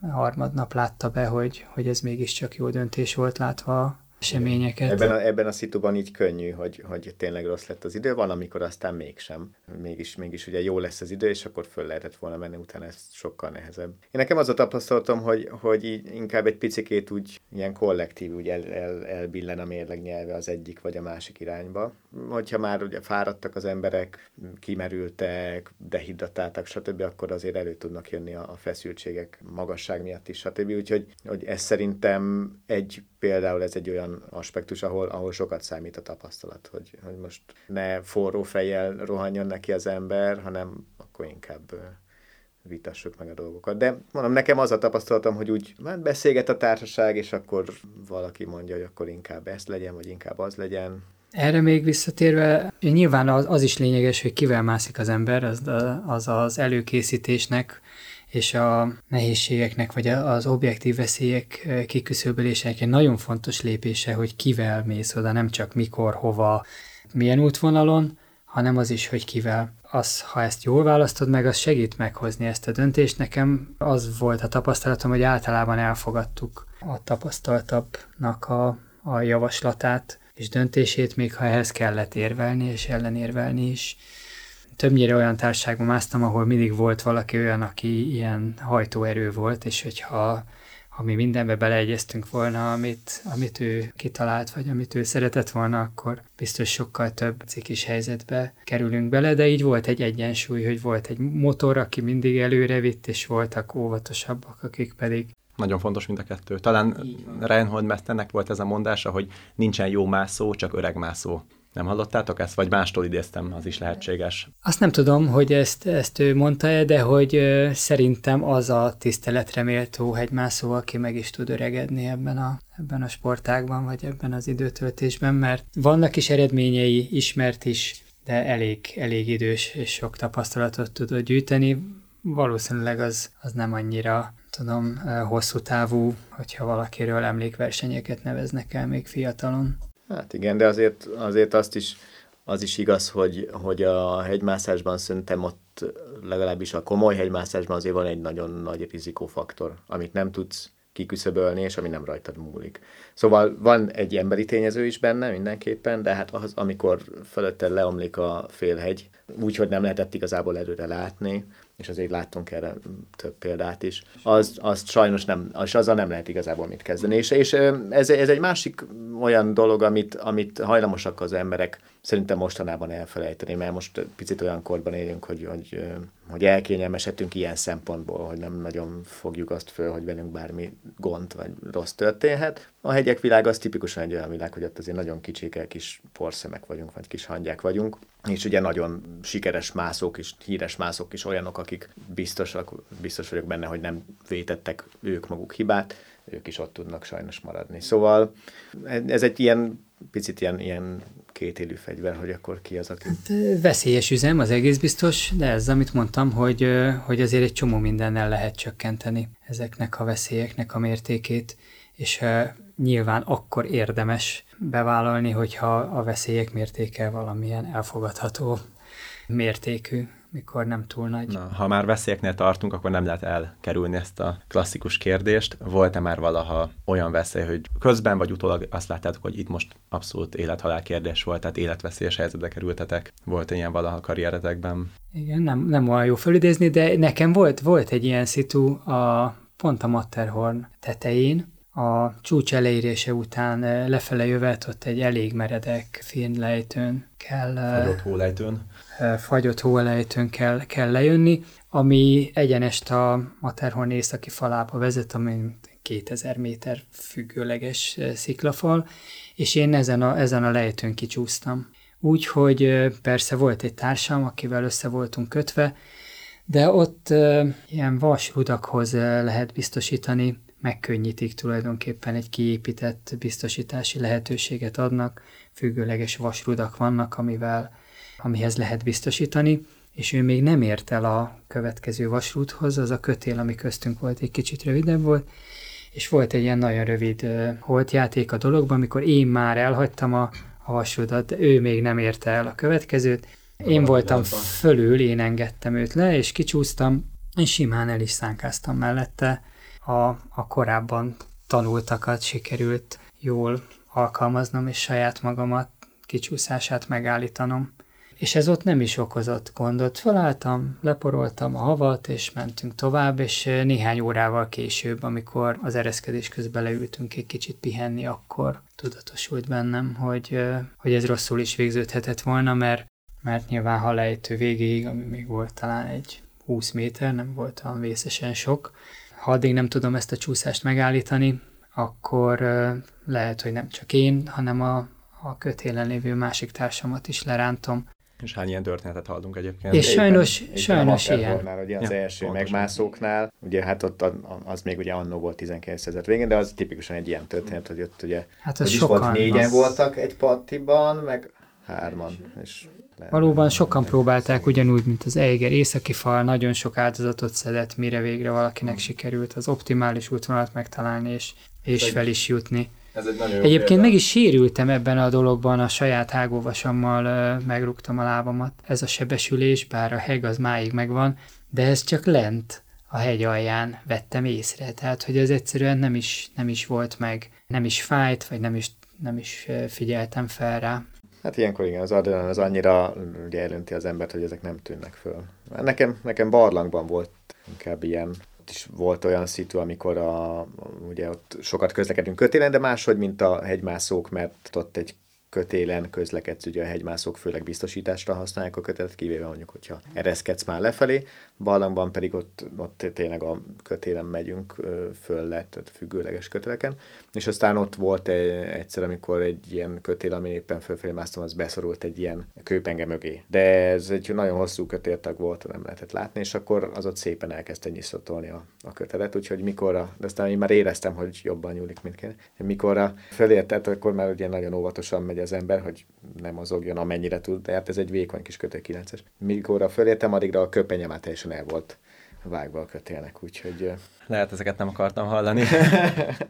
harmadnap látta be, hogy, hogy ez mégiscsak jó döntés volt látva eseményeket. Ebben a, ebben a szituban így könnyű, hogy, hogy tényleg rossz lett az idő, van, amikor aztán mégsem. Mégis, mégis ugye jó lesz az idő, és akkor föl lehetett volna menni, utána ez sokkal nehezebb. Én nekem az a tapasztalatom, hogy, hogy így inkább egy picikét úgy ilyen kollektív úgy el, el, elbillen a mérleg nyelve az egyik vagy a másik irányba. Hogyha már ugye fáradtak az emberek, kimerültek, dehidratáltak, stb., akkor azért elő tudnak jönni a, a feszültségek magasság miatt is, stb. Úgyhogy hogy ez szerintem egy például ez egy olyan aspektus, ahol, ahol sokat számít a tapasztalat, hogy, hogy most ne forró fejjel rohanjon neki az ember, hanem akkor inkább vitassuk meg a dolgokat. De mondom, nekem az a tapasztalatom, hogy úgy hát beszélget a társaság, és akkor valaki mondja, hogy akkor inkább ezt legyen, vagy inkább az legyen. Erre még visszatérve, nyilván az, az is lényeges, hogy kivel mászik az ember, az az, az előkészítésnek és a nehézségeknek, vagy az objektív veszélyek kiküszöbölésének egy nagyon fontos lépése, hogy kivel mész oda, nem csak mikor, hova, milyen útvonalon, hanem az is, hogy kivel. Az, ha ezt jól választod meg, az segít meghozni ezt a döntést. Nekem az volt a tapasztalatom, hogy általában elfogadtuk a tapasztaltabbnak a, a javaslatát és döntését, még ha ehhez kellett érvelni és ellenérvelni is többnyire olyan társaságban másztam, ahol mindig volt valaki olyan, aki ilyen hajtóerő volt, és hogyha ha mi mindenbe beleegyeztünk volna, amit, amit ő kitalált, vagy amit ő szeretett volna, akkor biztos sokkal több cikis helyzetbe kerülünk bele, de így volt egy egyensúly, hogy volt egy motor, aki mindig előre vitt, és voltak óvatosabbak, akik pedig nagyon fontos mind a kettő. Talán Reinhold Mesternek volt ez a mondása, hogy nincsen jó mászó, csak öreg mászó. Nem hallottátok ezt, vagy mástól idéztem, az is lehetséges. Azt nem tudom, hogy ezt, ezt ő mondta-e, de hogy ö, szerintem az a tiszteletre méltó hegymászó, aki meg is tud öregedni ebben a, ebben a sportágban, vagy ebben az időtöltésben, mert vannak is eredményei, ismert is, de elég, elég idős és sok tapasztalatot tudod gyűjteni. Valószínűleg az, az nem annyira tudom, hosszú távú, hogyha valakiről emlékversenyeket neveznek el még fiatalon. Hát igen, de azért, azért azt is, az is igaz, hogy, hogy a hegymászásban szerintem ott legalábbis a komoly hegymászásban azért van egy nagyon nagy rizikófaktor, amit nem tudsz kiküszöbölni, és ami nem rajtad múlik. Szóval van egy emberi tényező is benne mindenképpen, de hát az, amikor fölötted leomlik a félhegy, úgyhogy nem lehetett igazából előre látni, és azért láttunk erre több példát is, az, az sajnos nem, az azzal nem lehet igazából mit kezdeni. És, és ez, ez egy másik olyan dolog, amit, amit hajlamosak az emberek szerintem mostanában elfelejteni, mert most picit olyan korban élünk, hogy, hogy, hogy elkényelmesedünk ilyen szempontból, hogy nem nagyon fogjuk azt föl, hogy velünk bármi gond vagy rossz történhet. A hegyek világ az tipikusan egy olyan világ, hogy ott azért nagyon kicsik, kis porszemek vagyunk, vagy kis hangyák vagyunk, és ugye nagyon sikeres mászók is, híres mászók is olyanok, akik biztosak, biztos vagyok benne, hogy nem vétettek ők maguk hibát, ők is ott tudnak sajnos maradni. Szóval ez egy ilyen picit ilyen, ilyen kétélű fegyver, hogy akkor ki az, aki... Hát, veszélyes üzem, az egész biztos, de ez, amit mondtam, hogy, hogy azért egy csomó mindennel lehet csökkenteni ezeknek a veszélyeknek a mértékét, és nyilván akkor érdemes bevállalni, hogyha a veszélyek mértéke valamilyen elfogadható mértékű mikor nem túl nagy. Na, ha már veszélyeknél tartunk, akkor nem lehet elkerülni ezt a klasszikus kérdést. Volt-e már valaha olyan veszély, hogy közben vagy utólag azt láttátok, hogy itt most abszolút élethalál kérdés volt, tehát életveszélyes helyzetbe kerültetek? Volt ilyen valaha a karrieretekben? Igen, nem, nem olyan jó felidézni, de nekem volt, volt egy ilyen szitu a pont a Matterhorn tetején, a csúcs elérése után lefele jövet, ott egy elég meredek fénylejtőn kell... Fagyott hólejtőn. Fagyott hólejtőn kell, kell lejönni, ami egyenest a Matterhorn északi falába vezet, ami 2000 méter függőleges sziklafal, és én ezen a, ezen a lejtőn kicsúsztam. Úgyhogy persze volt egy társam, akivel össze voltunk kötve, de ott ilyen vasrudakhoz lehet biztosítani megkönnyítik tulajdonképpen egy kiépített biztosítási lehetőséget adnak, függőleges vasrudak vannak, amivel, amihez lehet biztosítani, és ő még nem ért el a következő vasrúthoz, az a kötél, ami köztünk volt, egy kicsit rövidebb volt, és volt egy ilyen nagyon rövid holtjáték a dologban, amikor én már elhagytam a, a vasrudat, de ő még nem érte el a következőt. Én voltam fölül, én engedtem őt le, és kicsúsztam, és simán el is szánkáztam mellette. A, a korábban tanultakat sikerült jól alkalmaznom, és saját magamat kicsúszását megállítanom. És ez ott nem is okozott gondot. Felálltam, leporoltam a havat, és mentünk tovább, és néhány órával később, amikor az ereszkedés közben leültünk egy kicsit pihenni, akkor tudatosult bennem, hogy, hogy ez rosszul is végződhetett volna, mert, mert nyilván ha lejtő végéig, ami még volt talán egy 20 méter, nem volt olyan vészesen sok, ha addig nem tudom ezt a csúszást megállítani, akkor lehet, hogy nem csak én, hanem a, a kötélen lévő másik társamat is lerántom. És hány ilyen történetet hallunk egyébként? És sajnos, éppen, sajnos éppen ilyen. Volnál, ugye az ja, első pontosan. megmászóknál, ugye hát ott az még ugye annó volt 19 ezer végén, de az tipikusan egy ilyen történet, hogy ott ugye hát az is volt négyen az... voltak egy partiban, meg hárman. És Valóban sokan próbálták ugyanúgy, mint az Eiger északi fal, nagyon sok áldozatot szedett, mire végre valakinek sikerült az optimális útvonalat megtalálni, és, és fel is jutni. Ez egy nagyon Egyébként példa. meg is sérültem ebben a dologban, a saját hágóvasammal megrúgtam a lábamat. Ez a sebesülés, bár a heg az máig megvan, de ez csak lent a hegy alján vettem észre. Tehát, hogy ez egyszerűen nem is, nem is volt meg, nem is fájt, vagy nem is, nem is figyeltem fel rá. Hát ilyenkor igen, az adrenalin az annyira ugye elönti az embert, hogy ezek nem tűnnek föl. Nekem, nekem barlangban volt inkább ilyen ott is volt olyan szitu, amikor a, ugye ott sokat közlekedünk kötélen, de máshogy, mint a hegymászók, mert ott egy kötélen közlekedsz, ugye a hegymászók főleg biztosításra használják a kötelet, kivéve mondjuk, hogyha ereszkedsz már lefelé, barlangban pedig ott, ott tényleg a kötélen megyünk föl le, tehát függőleges köteleken, és aztán ott volt egy, egyszer, amikor egy ilyen kötél, ami éppen fölfelé másztam, az beszorult egy ilyen kőpenge mögé. De ez egy nagyon hosszú kötéltag volt, nem lehetett látni, és akkor az ott szépen elkezdte nyiszotolni a, a kötelet, úgyhogy mikorra, de aztán én már éreztem, hogy jobban nyúlik, mint kéne. Mikorra fölértett, akkor már ugye nagyon óvatosan megy az ember, hogy nem mozogjon amennyire tud, de hát ez egy vékony kis kötél 9-es. Mikorra fölértem, addigra a köpenye már teljesen el volt vágva a kötélnek, úgyhogy... Lehet, ezeket nem akartam hallani.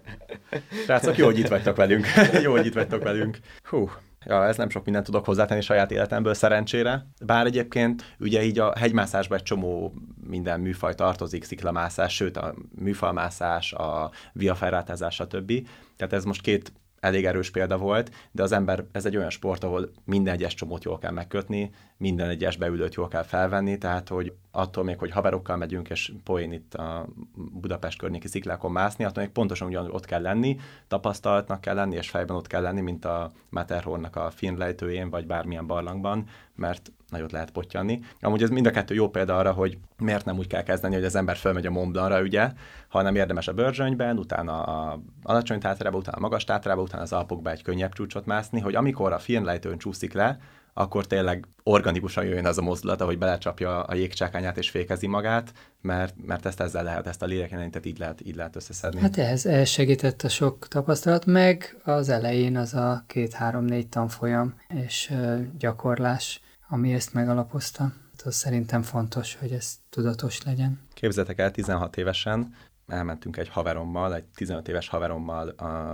Srácok, jó, hogy itt vagytok velünk. jó, hogy itt vagytok velünk. Hú, ja, ez nem sok mindent tudok hozzátenni saját életemből szerencsére. Bár egyébként ugye így a hegymászásba egy csomó minden műfaj tartozik, sziklamászás, sőt a műfalmászás, a viaferrátázás, stb. Tehát ez most két elég erős példa volt, de az ember, ez egy olyan sport, ahol minden egyes csomót jól kell megkötni, minden egyes beülőt jól kell felvenni, tehát hogy attól még, hogy haverokkal megyünk, és poén itt a Budapest környéki sziklákon mászni, attól még pontosan ugyanúgy ott kell lenni, tapasztalatnak kell lenni, és fejben ott kell lenni, mint a Matterhornnak a finlejtőjén, vagy bármilyen barlangban, mert nagyot lehet potyanni. Amúgy ez mind a kettő jó példa arra, hogy miért nem úgy kell kezdeni, hogy az ember fölmegy a Mont Blancra, ugye, hanem érdemes a Börzsönyben, utána a alacsony tátrába, utána a magas tátrába, utána az Alpokba egy könnyebb csúcsot mászni, hogy amikor a finlejtőn csúszik le, akkor tényleg organikusan jöjjön az a mozdulat, hogy belecsapja a jégcsákányát és fékezi magát, mert, mert ezt ezzel lehet, ezt a lélekjelenítet így lehet, így lehet összeszedni. Hát ehhez, ehhez segített a sok tapasztalat, meg az elején az a két-három-négy tanfolyam és gyakorlás, ami ezt megalapozta. Hát az szerintem fontos, hogy ez tudatos legyen. Képzeljétek el, 16 évesen elmentünk egy haverommal, egy 15 éves haverommal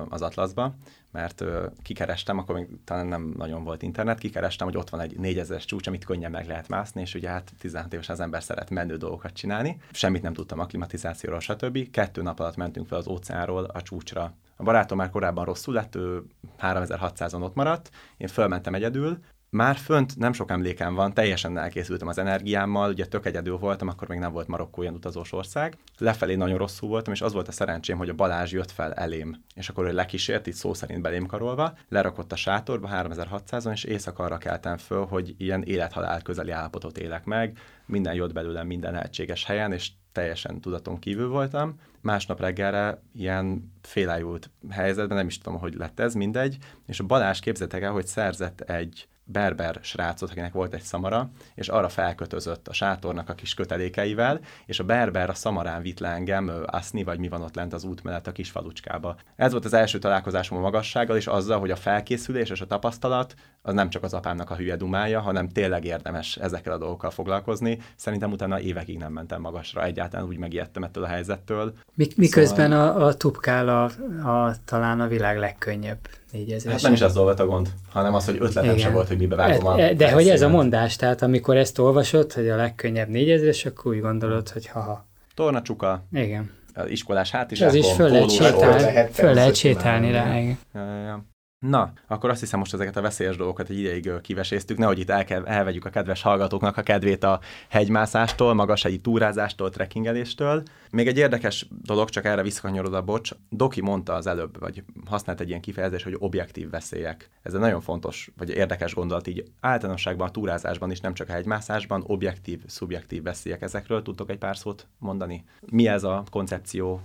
az Atlaszba, mert kikerestem, akkor még talán nem nagyon volt internet, kikerestem, hogy ott van egy 4000-es csúcs, amit könnyen meg lehet mászni, és ugye hát 16 éves az ember szeret menő dolgokat csinálni. Semmit nem tudtam a klimatizációról, stb. Kettő nap alatt mentünk fel az óceánról a csúcsra. A barátom már korábban rosszul lett, ő 3600-on ott maradt, én fölmentem egyedül, már fönt nem sok emlékem van, teljesen elkészültem az energiámmal, ugye tök egyedül voltam, akkor még nem volt Marokkó ilyen utazós ország. Lefelé nagyon rosszul voltam, és az volt a szerencsém, hogy a Balázs jött fel elém, és akkor ő lekísért, itt szó szerint belém karolva, lerakott a sátorba 3600-on, és éjszakarra keltem föl, hogy ilyen élethalál közeli állapotot élek meg, minden jött belőlem minden lehetséges helyen, és teljesen tudaton kívül voltam. Másnap reggelre ilyen félájult helyzetben, nem is tudom, hogy lett ez, mindegy, és a Balázs képzeljétek el, hogy szerzett egy berber srácot, akinek volt egy szamara, és arra felkötözött a sátornak a kis kötelékeivel, és a berber a szamarán vitt le engem, aszni, vagy mi van ott lent az út mellett a kis falucskába. Ez volt az első találkozásom a magassággal, és azzal, hogy a felkészülés és a tapasztalat az nem csak az apámnak a hülye dumája, hanem tényleg érdemes ezekkel a dolgokkal foglalkozni. Szerintem utána évekig nem mentem magasra, egyáltalán úgy megijedtem ettől a helyzettől. Mik, miközben szóval... a, a tubkál a, a, talán a világ legkönnyebb négyezres. Hát nem is ez volt a gond, hanem az, hogy ötletem sem volt, hogy mibe vágom a De, de hogy ez a mondás, tehát amikor ezt olvasod, hogy a legkönnyebb négyezres, akkor úgy gondolod, hogy haha. Tornacsuka, Igen. iskolás hátizsákom, Ez is föl lehet sétálni, föl lehet sétálni rá. Igen. Ja, ja, ja. Na, akkor azt hiszem most ezeket a veszélyes dolgokat egy ideig kiveséztük, nehogy itt el elvegyük a kedves hallgatóknak a kedvét a hegymászástól, magashegyi túrázástól, trekkingeléstől. Még egy érdekes dolog, csak erre visszakanyarod a bocs. Doki mondta az előbb, vagy használt egy ilyen kifejezés, hogy objektív veszélyek. Ez egy nagyon fontos, vagy érdekes gondolat így általánosságban a túrázásban is, nem csak a hegymászásban, objektív, szubjektív veszélyek. Ezekről tudtok egy pár szót mondani? Mi ez a koncepció,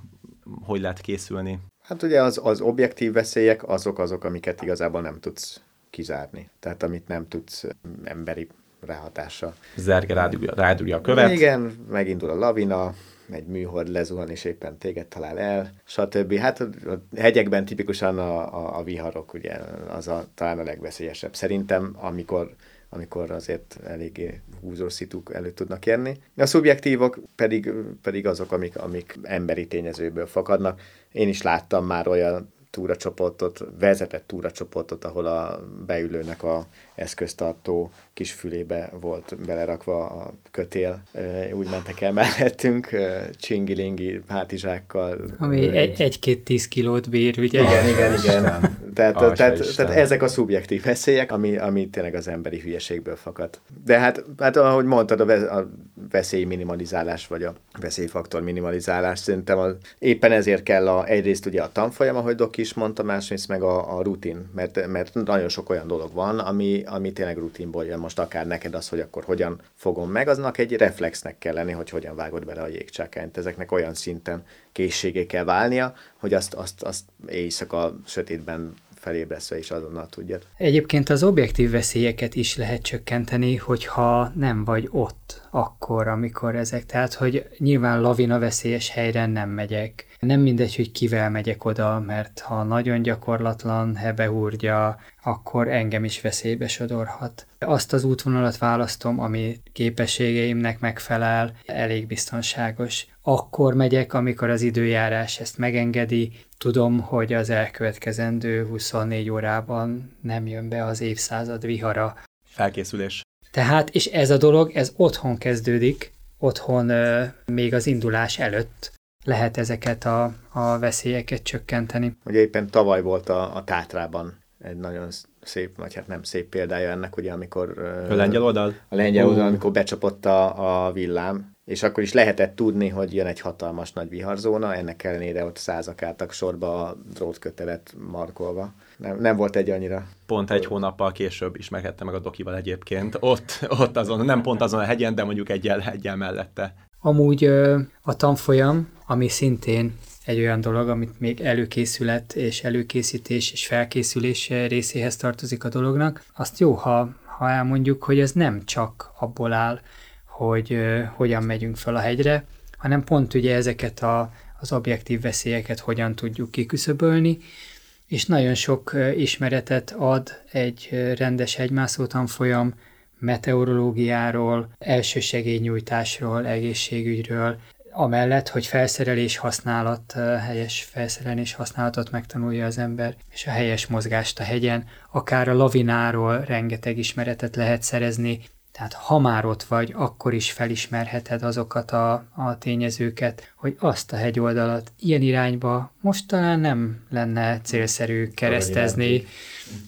hogy lehet készülni? Hát ugye az, az objektív veszélyek azok azok, amiket igazából nem tudsz kizárni. Tehát amit nem tudsz emberi ráhatással. Zerge rádugja, rádugja a követ. Igen, megindul a lavina, egy műhold lezuhan, és éppen téged talál el, stb. Hát a hegyekben tipikusan a, a, a viharok, ugye, az a, talán a legveszélyesebb. Szerintem, amikor amikor azért eléggé húzós szituk előtt tudnak érni. A szubjektívok pedig, pedig azok, amik, amik emberi tényezőből fakadnak. Én is láttam már olyan túracsoportot, vezetett túracsoportot, ahol a beülőnek a eszköztartó kis fülébe volt belerakva a kötél. Úgy mentek el mellettünk, csingilingi hátizsákkal. Ami egy-két tíz kilót bír, ugye? igen, igen, igen. Tehát, Atya tehát, Isten. tehát ezek a szubjektív veszélyek, ami, ami tényleg az emberi hülyeségből fakad. De hát, hát ahogy mondtad, a, ve- a veszély minimalizálás, vagy a veszélyfaktor minimalizálás, szerintem az, éppen ezért kell a, egyrészt ugye a tanfolyam, ahogy Doki is mondta, másrészt meg a, a rutin, mert, mert nagyon sok olyan dolog van, ami, ami tényleg rutinból jön. Most akár neked az, hogy akkor hogyan fogom meg, aznak egy reflexnek kell lenni, hogy hogyan vágod bele a jégcsákányt. Ezeknek olyan szinten készségé kell válnia, hogy azt, azt, azt éjszaka sötétben felébresztve is azonnal tudjad. Egyébként az objektív veszélyeket is lehet csökkenteni, hogyha nem vagy ott akkor, amikor ezek. Tehát, hogy nyilván lavina veszélyes helyre nem megyek. Nem mindegy, hogy kivel megyek oda, mert ha nagyon gyakorlatlan, hebehúrgya, akkor engem is veszélybe sodorhat. Azt az útvonalat választom, ami képességeimnek megfelel, elég biztonságos. Akkor megyek, amikor az időjárás ezt megengedi, tudom, hogy az elkövetkezendő 24 órában nem jön be az évszázad vihara. Felkészülés. Tehát, és ez a dolog, ez otthon kezdődik, otthon ö, még az indulás előtt lehet ezeket a, a veszélyeket csökkenteni. Ugye éppen tavaly volt a, a Tátrában egy nagyon szép, vagy hát nem szép példája ennek, ugye amikor... A lengyel oldal? A lengyel oldal, amikor becsapott a, a villám, és akkor is lehetett tudni, hogy jön egy hatalmas nagy viharzóna, ennek ellenére ott százak álltak sorba a drótkötelet markolva. Nem, nem volt egy annyira Pont egy hónappal később ismerkedtem meg a Dokival egyébként. Ott, ott azon, nem pont azon a hegyen, de mondjuk egyel, egyel mellette. Amúgy a tanfolyam, ami szintén egy olyan dolog, amit még előkészület és előkészítés és felkészülés részéhez tartozik a dolognak, azt jó, ha, ha elmondjuk, hogy ez nem csak abból áll, hogy hogyan megyünk fel a hegyre, hanem pont ugye ezeket a, az objektív veszélyeket hogyan tudjuk kiküszöbölni, és nagyon sok ismeretet ad egy rendes hegymászó tanfolyam, meteorológiáról, elsősegélynyújtásról, egészségügyről, amellett, hogy felszerelés használat, helyes felszerelés használatot megtanulja az ember, és a helyes mozgást a hegyen, akár a lavináról rengeteg ismeretet lehet szerezni, tehát ha már ott vagy, akkor is felismerheted azokat a, a tényezőket, hogy azt a hegyoldalat ilyen irányba most talán nem lenne célszerű keresztezni,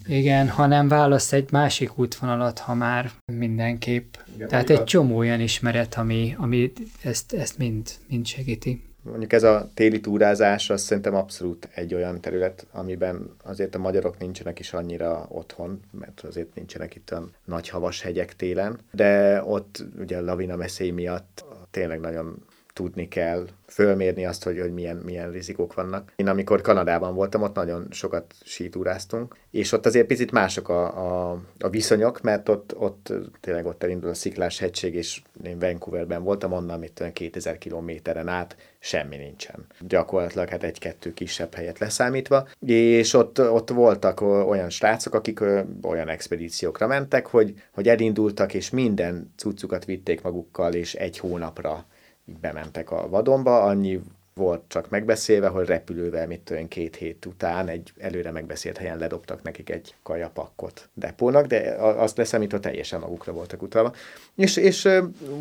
igen, hanem válasz egy másik útvonalat, ha már mindenképp. Igen, Tehát egy a- csomó olyan ismeret, ami, ami ezt, ezt mind, mind segíti. Mondjuk ez a téli túrázás, az szerintem abszolút egy olyan terület, amiben azért a magyarok nincsenek is annyira otthon, mert azért nincsenek itt olyan nagy havas hegyek télen, de ott ugye a lavina veszély miatt tényleg nagyon tudni kell fölmérni azt, hogy, hogy milyen, milyen rizikók vannak. Én amikor Kanadában voltam, ott nagyon sokat sítúráztunk, és ott azért picit mások a, a, a viszonyok, mert ott, ott tényleg ott elindul a sziklás hegység, és én Vancouverben voltam, onnan mit tudom, 2000 kilométeren át semmi nincsen. Gyakorlatilag hát egy-kettő kisebb helyet leszámítva, és ott, ott voltak olyan srácok, akik olyan expedíciókra mentek, hogy, hogy elindultak, és minden cuccukat vitték magukkal, és egy hónapra így bementek a vadonba, annyi volt csak megbeszélve, hogy repülővel, mit tudom, két hét után egy előre megbeszélt helyen ledobtak nekik egy kajapakkot depónak, de azt leszámítva teljesen magukra voltak utalva. És, és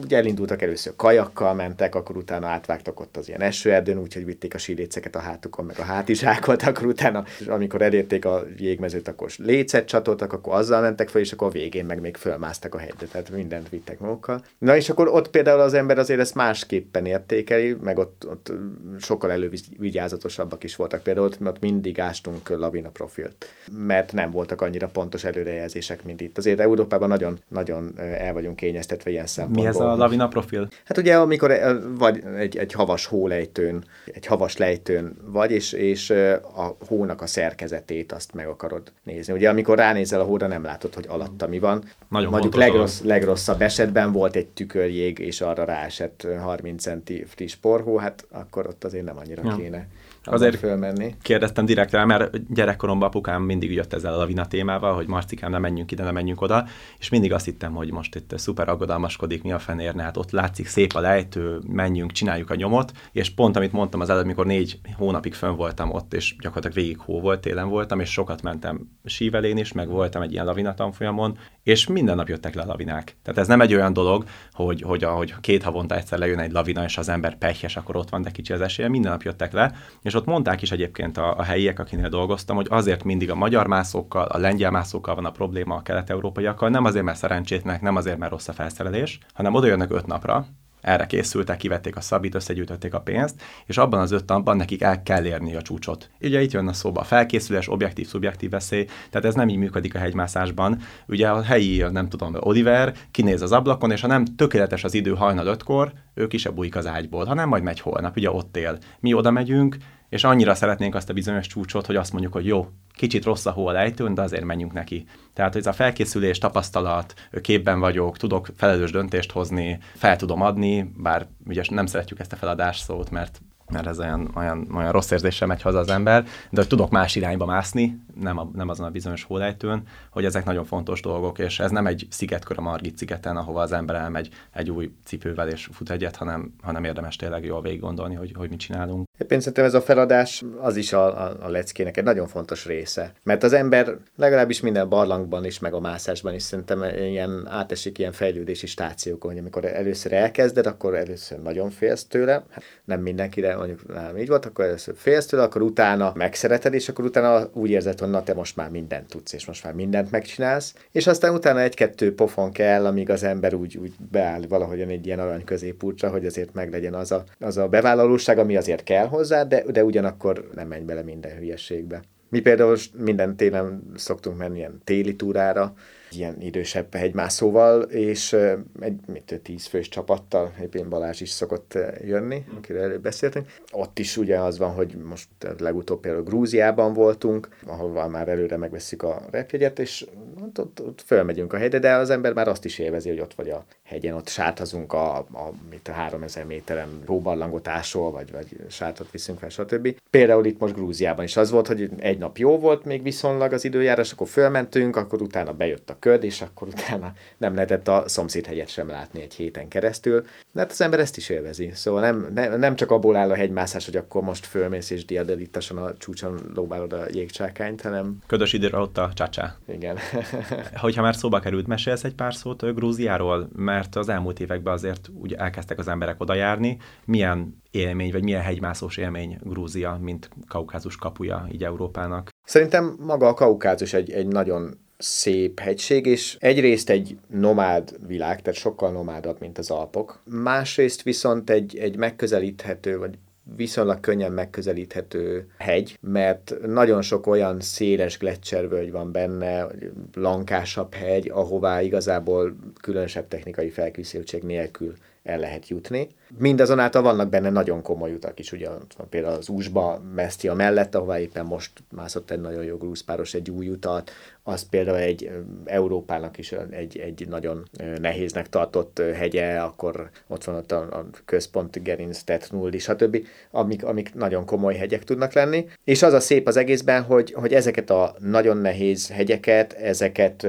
ugye elindultak először kajakkal, mentek, akkor utána átvágtak ott az ilyen esőerdőn, úgyhogy vitték a síléceket a hátukon, meg a hátizsákot, akkor utána, amikor elérték a jégmezőt, akkor lécet csatoltak, akkor azzal mentek fel, és akkor a végén meg még fölmásztak a hegyre, tehát mindent vittek magukkal. Na és akkor ott például az ember azért ezt másképpen értékeli, meg ott, ott sokkal elővigyázatosabbak is voltak. Például ott, ott mindig ástunk lavina profilt, mert nem voltak annyira pontos előrejelzések, mint itt. Azért Európában nagyon, nagyon el vagyunk kényeztetve ilyen szempontból. Mi ez a lavina profil? Hát ugye, amikor vagy egy, egy havas hólejtőn, egy havas lejtőn vagy, és, és a hónak a szerkezetét azt meg akarod nézni. Ugye, amikor ránézel a hóra, nem látod, hogy alatta mi van. Nagyon Mondjuk legrossz, legrosszabb esetben volt egy tükörjég, és arra ráesett 30 centi friss porhó, hát akkor ott azért nem annyira ja. kéne azért fölmenni. kérdeztem direkt rá, mert gyerekkoromban apukám mindig jött ezzel a lavina témával, hogy Marcikám, nem menjünk ide, nem menjünk oda, és mindig azt hittem, hogy most itt szuper aggodalmaskodik, mi a fenérne, hát ott látszik szép a lejtő, menjünk, csináljuk a nyomot, és pont amit mondtam az előbb, mikor négy hónapig fönn voltam ott, és gyakorlatilag végig hó volt, télen voltam, és sokat mentem sívelén is, meg voltam egy ilyen lavina tanfolyamon, és minden nap jöttek le a lavinák. Tehát ez nem egy olyan dolog, hogy, hogy ahogy két havonta egyszer lejön egy lavina, és az ember pehjes, akkor ott van, de kicsi az esélye, minden nap jöttek le, és ott mondták is egyébként a, a helyiek, akinél dolgoztam, hogy azért mindig a magyar mászókkal, a lengyel mászókkal van a probléma a kelet-európaiakkal, nem azért, mert szerencsétnek, nem azért, mert rossz a felszerelés, hanem oda jönnek öt napra, erre készültek, kivették a szabít, összegyűjtötték a pénzt, és abban az öt napban nekik el kell érni a csúcsot. Ugye itt jön a szóba a felkészülés, objektív, szubjektív veszély, tehát ez nem így működik a hegymászásban. Ugye a helyi, nem tudom, Oliver kinéz az ablakon, és ha nem tökéletes az idő hajnal ötkor, ő ki se bújik az ágyból, hanem majd megy holnap, ugye ott él. Mi oda megyünk, és annyira szeretnénk azt a bizonyos csúcsot, hogy azt mondjuk, hogy jó, kicsit rossz a hó a lejtőn, de azért menjünk neki. Tehát, hogy ez a felkészülés, tapasztalat, képben vagyok, tudok felelős döntést hozni, fel tudom adni, bár ugye nem szeretjük ezt a feladás szót, mert mert ez olyan, olyan, olyan rossz érzéssel megy haza az ember, de hogy tudok más irányba mászni, nem, a, nem azon a bizonyos hólejtőn, hogy ezek nagyon fontos dolgok, és ez nem egy szigetkör a Margit szigeten, ahova az ember elmegy egy új cipővel és fut egyet, hanem, hanem érdemes tényleg jól végig gondolni, hogy, hogy mit csinálunk. Én szerintem ez a feladás az is a, a, a leckének egy nagyon fontos része. Mert az ember legalábbis minden barlangban is, meg a mászásban is szerintem ilyen átesik ilyen fejlődési stációkon, hogy amikor először elkezded, akkor először nagyon félsz tőle. Hát nem mindenkire mondjuk nem így volt, akkor először félsz tőle, akkor utána megszereted, és akkor utána úgy érzed, hogy na te most már mindent tudsz, és most már mindent megcsinálsz. És aztán utána egy-kettő pofon kell, amíg az ember úgy, úgy beáll valahogyan egy ilyen arany középútra, hogy azért meglegyen az a, az a bevállalóság, ami azért kell hozzá, de, de ugyanakkor nem menj bele minden hülyeségbe. Mi például minden télen szoktunk menni ilyen téli túrára, ilyen idősebb hegymászóval, és egy mit, tíz fős csapattal, éppen Balázs is szokott jönni, akiről előbb beszéltünk. Ott is ugye az van, hogy most legutóbb például Grúziában voltunk, ahol már előre megveszik a repjegyet, és ott, ott, ott fölmegyünk a hegyre, de az ember már azt is élvezi, hogy ott vagy a hegyen, ott sátazunk a, a, mit a 3000 méteren hóbarlangot ásol, vagy, vagy sátot viszünk fel, stb. Például itt most Grúziában is az volt, hogy egy nap jó volt még viszonylag az időjárás, akkor fölmentünk, akkor utána bejött a köd, és akkor utána nem lehetett a szomszédhegyet sem látni egy héten keresztül. De hát az ember ezt is élvezi. Szóval nem, nem, nem csak abból áll a hegymászás, hogy akkor most fölmész és diadelittasan a csúcson lóbálod a jégcsákányt, hanem... Ködös időre ott a csácsá. Igen. Hogyha már szóba került, mesélsz egy pár szót Grúziáról, mert az elmúlt években azért úgy elkezdtek az emberek oda járni. Milyen élmény, vagy milyen hegymászós élmény Grúzia, mint Kaukázus kapuja így Európának? Szerintem maga a Kaukázus egy, egy nagyon szép hegység, és egyrészt egy nomád világ, tehát sokkal nomádabb, mint az Alpok. Másrészt viszont egy, egy megközelíthető, vagy viszonylag könnyen megközelíthető hegy, mert nagyon sok olyan széles gletszervölgy van benne, lankásabb hegy, ahová igazából különösebb technikai felkészültség nélkül el lehet jutni. Mindazonáltal vannak benne nagyon komoly utak is, ugye például az Úsba, Mestia mellett, ahová éppen most mászott egy nagyon jó grúzpáros egy új utat, az például egy Európának is egy, egy nagyon nehéznek tartott hegye, akkor ott van ott a, a központ Gerinc, Tetnuldi, stb., amik, amik nagyon komoly hegyek tudnak lenni. És az a szép az egészben, hogy, hogy ezeket a nagyon nehéz hegyeket, ezeket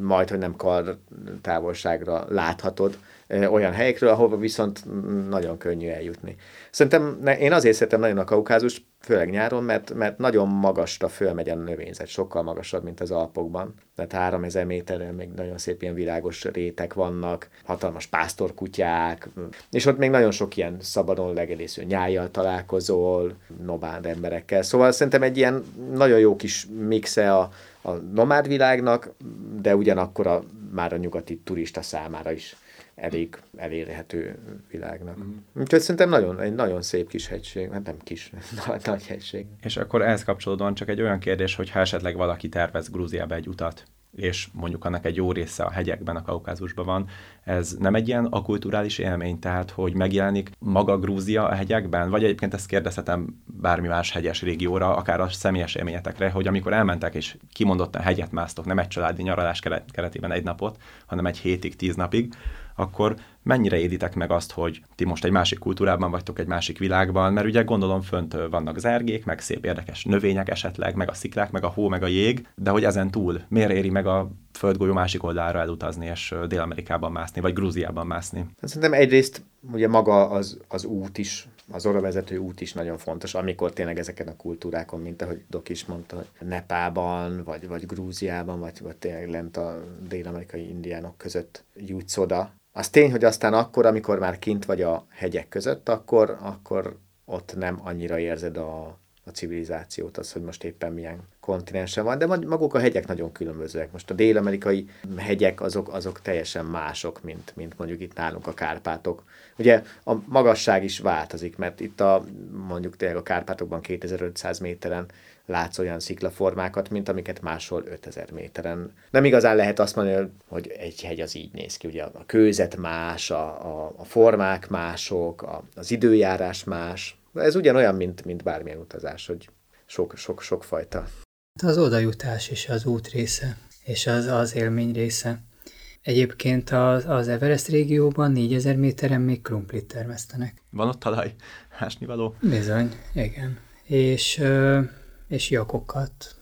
majd, hogy nem kar távolságra láthatod, olyan helyekről, ahova viszont nagyon könnyű eljutni. Szerintem én azért szeretem nagyon a kaukázus, főleg nyáron, mert, mert nagyon magasra fölmegy a növényzet, sokkal magasabb, mint az Alpokban. Tehát 3000 méterrel még nagyon szép ilyen világos rétek vannak, hatalmas pásztorkutyák, és ott még nagyon sok ilyen szabadon legelésző nyájjal találkozol, nobád emberekkel. Szóval szerintem egy ilyen nagyon jó kis mixe a, a nomád világnak, de ugyanakkor a, már a nyugati turista számára is elég elérhető világnak. Mm. Úgyhogy szerintem nagyon, egy nagyon szép kis hegység, hát nem kis, nagy, nagy hegység. És akkor ehhez kapcsolódóan csak egy olyan kérdés, hogy ha esetleg valaki tervez Grúziába egy utat, és mondjuk annak egy jó része a hegyekben, a Kaukázusban van, ez nem egy ilyen akulturális élmény, tehát hogy megjelenik maga Grúzia a hegyekben, vagy egyébként ezt kérdezhetem bármi más hegyes régióra, akár a személyes élményetekre, hogy amikor elmentek és kimondottan hegyet másztok, nem egy családi nyaralás keretében egy napot, hanem egy hétig, tíz napig, akkor mennyire éditek meg azt, hogy ti most egy másik kultúrában vagytok, egy másik világban, mert ugye gondolom fönt vannak zergék, meg szép érdekes növények esetleg, meg a sziklák, meg a hó, meg a jég, de hogy ezen túl miért éri meg a földgolyó másik oldalára elutazni, és Dél-Amerikában mászni, vagy Grúziában mászni? Szerintem egyrészt ugye maga az, az út is, az orra vezető út is nagyon fontos, amikor tényleg ezeken a kultúrákon, mint ahogy Dok is mondta, hogy Nepában, vagy, vagy Grúziában, vagy, vagy tényleg lent a dél-amerikai indiánok között jutsz oda, az tény, hogy aztán akkor, amikor már kint vagy a hegyek között, akkor, akkor ott nem annyira érzed a, a civilizációt, az, hogy most éppen milyen kontinensen van, de maguk a hegyek nagyon különbözőek. Most a dél-amerikai hegyek azok, azok teljesen mások, mint, mint mondjuk itt nálunk a Kárpátok. Ugye a magasság is változik, mert itt a mondjuk tényleg a Kárpátokban 2500 méteren látsz olyan sziklaformákat, mint amiket máshol 5000 méteren. Nem igazán lehet azt mondani, hogy egy hegy az így néz ki. Ugye a kőzet más, a, a, a formák mások, a, az időjárás más. Ez ugyanolyan, mint, mint bármilyen utazás, hogy sok, sok, sok fajta. Az odajutás is az út része, és az, az élmény része. Egyébként az, az Everest régióban 4000 méteren még krumplit termesztenek. Van ott talaj? Hásnivaló? Bizony, igen. És és jakokat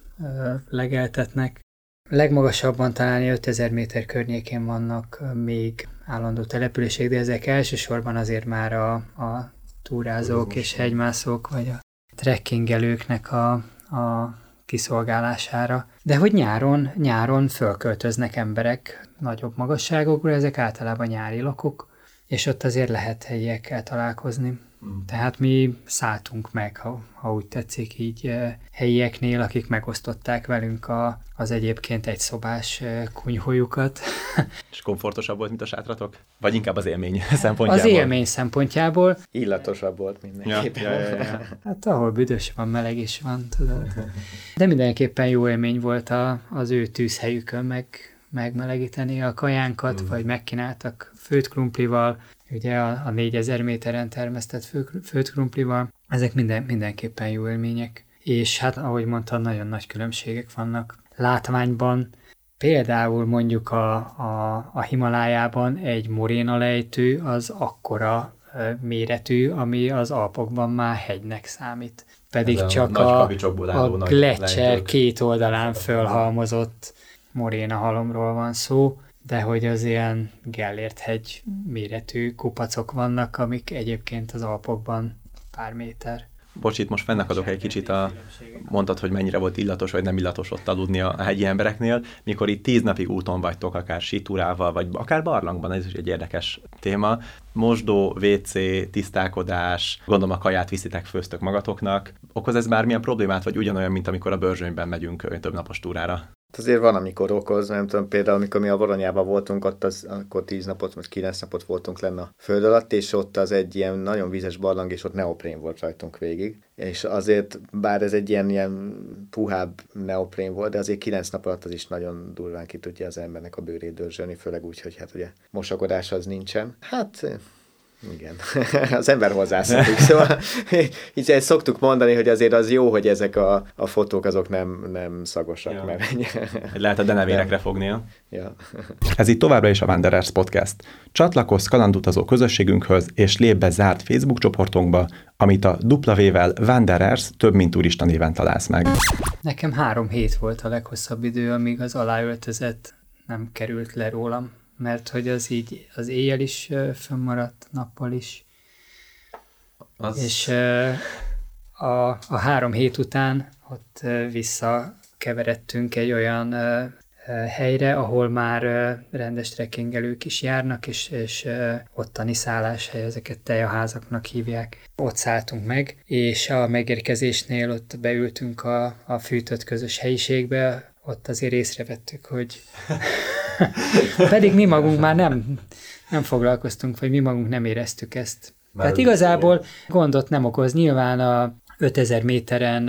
legeltetnek. Legmagasabban talán 5000 méter környékén vannak még állandó települések, de ezek elsősorban azért már a, a túrázók és hegymászók, vagy a trekkingelőknek a, a kiszolgálására. De hogy nyáron, nyáron fölköltöznek emberek nagyobb magasságokra, ezek általában nyári lakok, és ott azért lehet helyiekkel találkozni. Tehát mi szálltunk meg, ha, ha úgy tetszik, így eh, helyieknél, akik megosztották velünk a, az egyébként egy szobás eh, kunyhójukat. És komfortosabb volt, mint a sátratok? Vagy inkább az élmény szempontjából? Az élmény szempontjából. Illatosabb volt mindenképpen. Ja, ja, ja, ja. Hát ahol büdös van, meleg is van, tudod. De mindenképpen jó élmény volt a, az ő tűzhelyükön meg, megmelegíteni a kajánkat, mm. vagy megkínáltak főtt krumplival, ugye a, a 4000 méteren termesztett fő, főtt krumplival, ezek minden, mindenképpen jó élmények. És hát, ahogy mondtam, nagyon nagy különbségek vannak látványban. Például mondjuk a, a, a Himalájában egy moréna lejtő az akkora méretű, ami az Alpokban már hegynek számít. Pedig Ez csak a, a, a Gletscher két oldalán fölhalmozott moréna halomról van szó, de hogy az ilyen Gellért hegy méretű kupacok vannak, amik egyébként az Alpokban pár méter. Bocs, itt most fennakadok egy kicsit a mondtad, hogy mennyire volt illatos vagy nem illatos ott aludni a hegyi embereknél, mikor itt tíz napig úton vagytok, akár sítúrával, vagy akár barlangban, ez is egy érdekes téma. Mosdó, WC, tisztálkodás, gondolom a kaját viszitek, főztök magatoknak. Okoz ez bármilyen problémát, vagy ugyanolyan, mint amikor a bőrzsönyben megyünk több napos túrára? Hát azért van, amikor okoz, nem tudom, például amikor mi a Voronyában voltunk, ott az, akkor tíz napot, vagy kilenc napot voltunk lenne a föld alatt, és ott az egy ilyen nagyon vízes barlang, és ott neoprén volt rajtunk végig. És azért, bár ez egy ilyen, ilyen puhább neoprén volt, de azért kilenc nap alatt az is nagyon durván ki tudja az embernek a bőrét dörzsölni, főleg úgy, hogy hát ugye mosakodás az nincsen. Hát igen, az ember hozzászokik. Szóval így ezt szoktuk mondani, hogy azért az jó, hogy ezek a, a fotók azok nem, nem szagosak. Ja. Mert... Lehet a denevérekre fognia. Ja. Ez itt továbbra is a Wanderers Podcast. Csatlakozz kalandutazó közösségünkhöz, és lép be zárt Facebook csoportunkba, amit a W-vel Wanderers több mint turista néven találsz meg. Nekem három hét volt a leghosszabb idő, amíg az aláöltözet nem került le rólam mert hogy az így az éjjel is fönnmaradt, nappal is. Az... És a, a három hét után ott visszakeveredtünk egy olyan helyre, ahol már rendes trekkingelők is járnak, és, és ottani szálláshely, ezeket tejaházaknak hívják. Ott szálltunk meg, és a megérkezésnél ott beültünk a, a fűtött közös helyiségbe, ott azért észrevettük, hogy pedig mi magunk már nem, nem foglalkoztunk, vagy mi magunk nem éreztük ezt. Már Tehát igazából igen. gondot nem okoz. Nyilván a 5000 méteren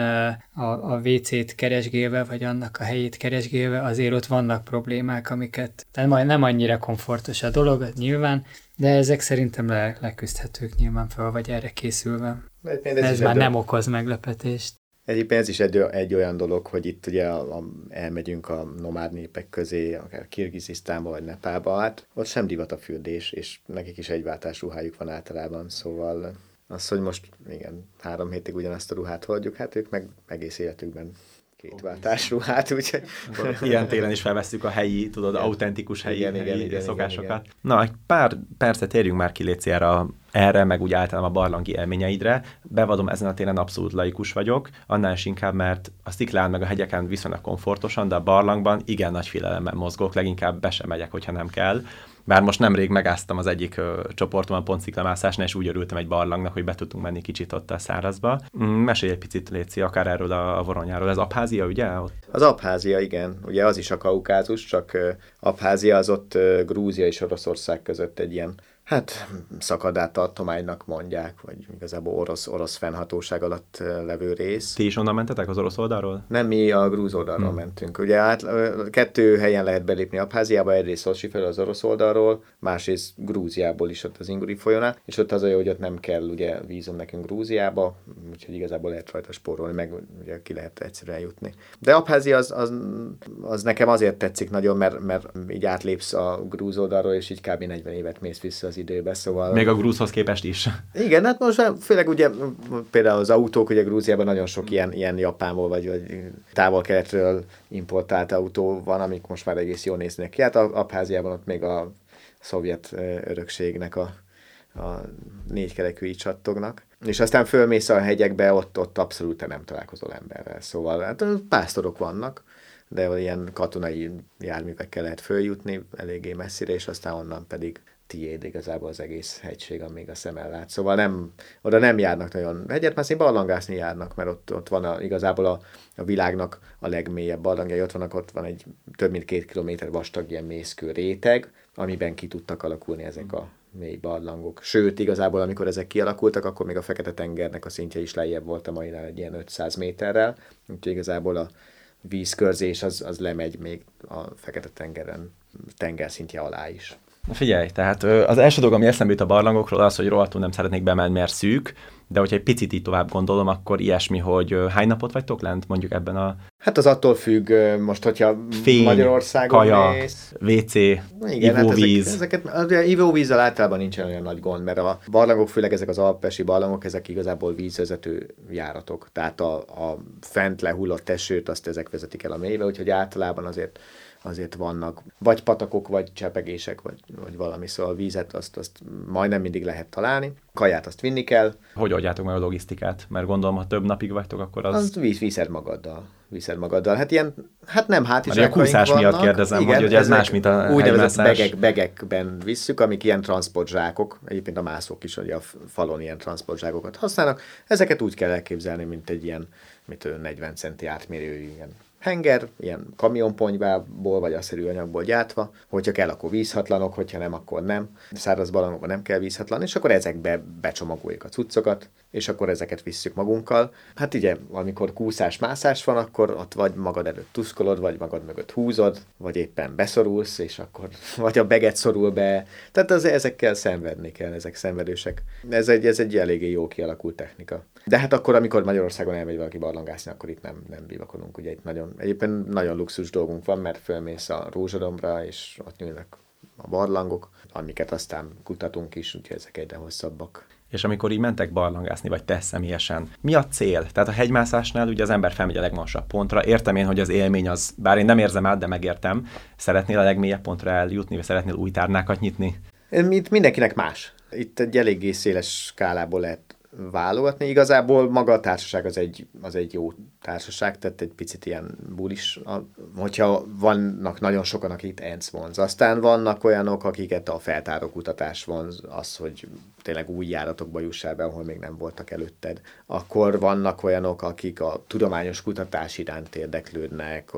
a, a WC-t keresgélve, vagy annak a helyét keresgélve, azért ott vannak problémák, amiket, tehát majd nem annyira komfortos a dolog, nyilván, de ezek szerintem le, leküzdhetők nyilván fel, vagy erre készülve. Ez, ez már nem okoz meglepetést. Egyébként ez is egy, egy olyan dolog, hogy itt ugye a, a, elmegyünk a nomád népek közé, akár Kirgizisztánba vagy Nepálba, hát ott sem divat a fürdés, és nekik is egy váltás ruhájuk van általában, szóval az, hogy most igen, három hétig ugyanazt a ruhát hordjuk, hát ők meg egész életükben két váltás ruhát, úgyhogy... Ilyen télen is felveszünk a helyi, tudod, igen. autentikus helyi, igen, helyi igen, szokásokat. Igen, igen. Na, egy pár percet térjünk már ki, Léci, erre, erre, meg úgy általában a barlangi élményeidre. Bevadom, ezen a téren abszolút laikus vagyok, annál is inkább, mert a sziklán meg a hegyeken viszonylag komfortosan, de a barlangban igen nagy félelemmel mozgok, leginkább be sem megyek, hogyha nem kell. Bár most nemrég megáztam az egyik ö, csoportom a sziklamászásnál, és úgy örültem egy barlangnak, hogy be tudtunk menni kicsit ott a szárazba. Mm, mesélj egy picit, Léci, akár erről a, a voronyáról. Ez Abházia, ugye? Ott? Az Abházia, igen. Ugye az is a Kaukázus, csak Abházia az ott Grúzia és Oroszország között egy ilyen hát szakadát tartománynak mondják, vagy igazából orosz, orosz fennhatóság alatt levő rész. Ti is onnan mentetek az orosz oldalról? Nem, mi a grúz oldalról hmm. mentünk. Ugye át, kettő helyen lehet belépni Abháziába, egyrészt Szolsi fel az orosz oldalról, másrészt Grúziából is ott az Inguri folyónál, és ott az olyan, hogy ott nem kell ugye vízum nekünk Grúziába, úgyhogy igazából lehet rajta spórolni, meg ugye ki lehet egyszerűen jutni. De Abházia az, az, az, nekem azért tetszik nagyon, mert, mert így átlépsz a grúz oldalról, és így kb. 40 évet mész vissza az időbe, szóval... Még a grúzhoz képest is. Igen, hát most főleg ugye például az autók, ugye Grúziában nagyon sok ilyen, ilyen Japánból vagy, vagy távol-keletről importált autó van, amik most már egész jól néznek ki. Hát Abháziában ott még a szovjet örökségnek a, a négykerekű csattognak. És aztán fölmész a hegyekbe, ott, ott abszolút nem találkozol emberrel. Szóval hát pásztorok vannak, de ilyen katonai járművekkel lehet följutni eléggé messzire, és aztán onnan pedig tiéd igazából az egész hegység, amíg a szemmel lát. Szóval nem, oda nem járnak nagyon hegyet, mert barlangászni járnak, mert ott, ott van a, igazából a, a világnak a legmélyebb barlangjai, ott vannak, ott van egy több mint két kilométer vastag ilyen mészkő réteg, amiben ki tudtak alakulni ezek a mély barlangok. Sőt, igazából amikor ezek kialakultak, akkor még a Fekete-tengernek a szintje is lejjebb volt a mainál egy ilyen 500 méterrel, úgyhogy igazából a vízkörzés az, az lemegy még a Fekete-tengeren tengerszintje alá is. Na figyelj, tehát az első dolog, ami eszembe jut a barlangokról, az, hogy rohadtul nem szeretnék bemenni, mert szűk, de hogyha egy picit így tovább gondolom, akkor ilyesmi, hogy hány napot vagytok lent mondjuk ebben a... Hát az attól függ, most, hogyha Fény, Magyarországon kaja, mész... WC, Igen, ivóvíz. Hát ezek, ezeket, az ivóvízzel általában nincsen olyan nagy gond, mert a barlangok, főleg ezek az alpesi barlangok, ezek igazából vízvezető járatok. Tehát a, a fent lehullott esőt, azt ezek vezetik el a mélybe, úgyhogy általában azért azért vannak vagy patakok, vagy csepegések, vagy, vagy valami, szóval a vízet azt, azt majdnem mindig lehet találni. Kaját azt vinni kell. Hogy oldjátok meg a logisztikát? Mert gondolom, ha több napig vagytok, akkor az... Az víz, viszed magaddal. Viszed magaddal. Hát ilyen, hát nem hát is. A kúszás miatt kérdezem, Igen, hogy, hogy ez más, mint a Úgynevezett begek, begekben visszük, amik ilyen transportzsákok, egyébként a mászók is, hogy a falon ilyen transportzsákokat használnak. Ezeket úgy kell elképzelni, mint egy ilyen, mit 40 centi átmérőjű ilyen henger, ilyen kamionponyvából vagy aszerű anyagból gyártva, hogyha kell, akkor vízhatlanok, hogyha nem, akkor nem. Száraz balangokban nem kell vízhatlan, és akkor ezekbe becsomagoljuk a cuccokat, és akkor ezeket visszük magunkkal. Hát ugye, amikor kúszás-mászás van, akkor ott vagy magad előtt tuszkolod, vagy magad mögött húzod, vagy éppen beszorulsz, és akkor vagy a beget szorul be. Tehát az, ezekkel szenvedni kell, ezek szenvedősek. Ez egy, ez egy eléggé jó kialakult technika. De hát akkor, amikor Magyarországon elmegy valaki barlangászni, akkor itt nem, nem bivakodunk. Ugye itt nagyon, egyébként nagyon luxus dolgunk van, mert fölmész a Rózsadombra, és ott nyílnak a barlangok, amiket aztán kutatunk is, úgyhogy ezek egyre hosszabbak. És amikor így mentek barlangászni, vagy te személyesen, mi a cél? Tehát a hegymászásnál ugye az ember felmegy a legmagasabb pontra. Értem én, hogy az élmény az, bár én nem érzem át, de megértem. Szeretnél a legmélyebb pontra eljutni, vagy szeretnél új tárnákat nyitni? Itt mindenkinek más. Itt egy eléggé széles skálából lehet válogatni. Igazából maga a társaság az egy, az egy jó társaság, tehát egy picit ilyen bulis, hogyha vannak nagyon sokan, akik ENC vonz. Aztán vannak olyanok, akiket a feltáró kutatás vonz, az, hogy tényleg új járatokba jussál be, ahol még nem voltak előtted. Akkor vannak olyanok, akik a tudományos kutatás iránt érdeklődnek,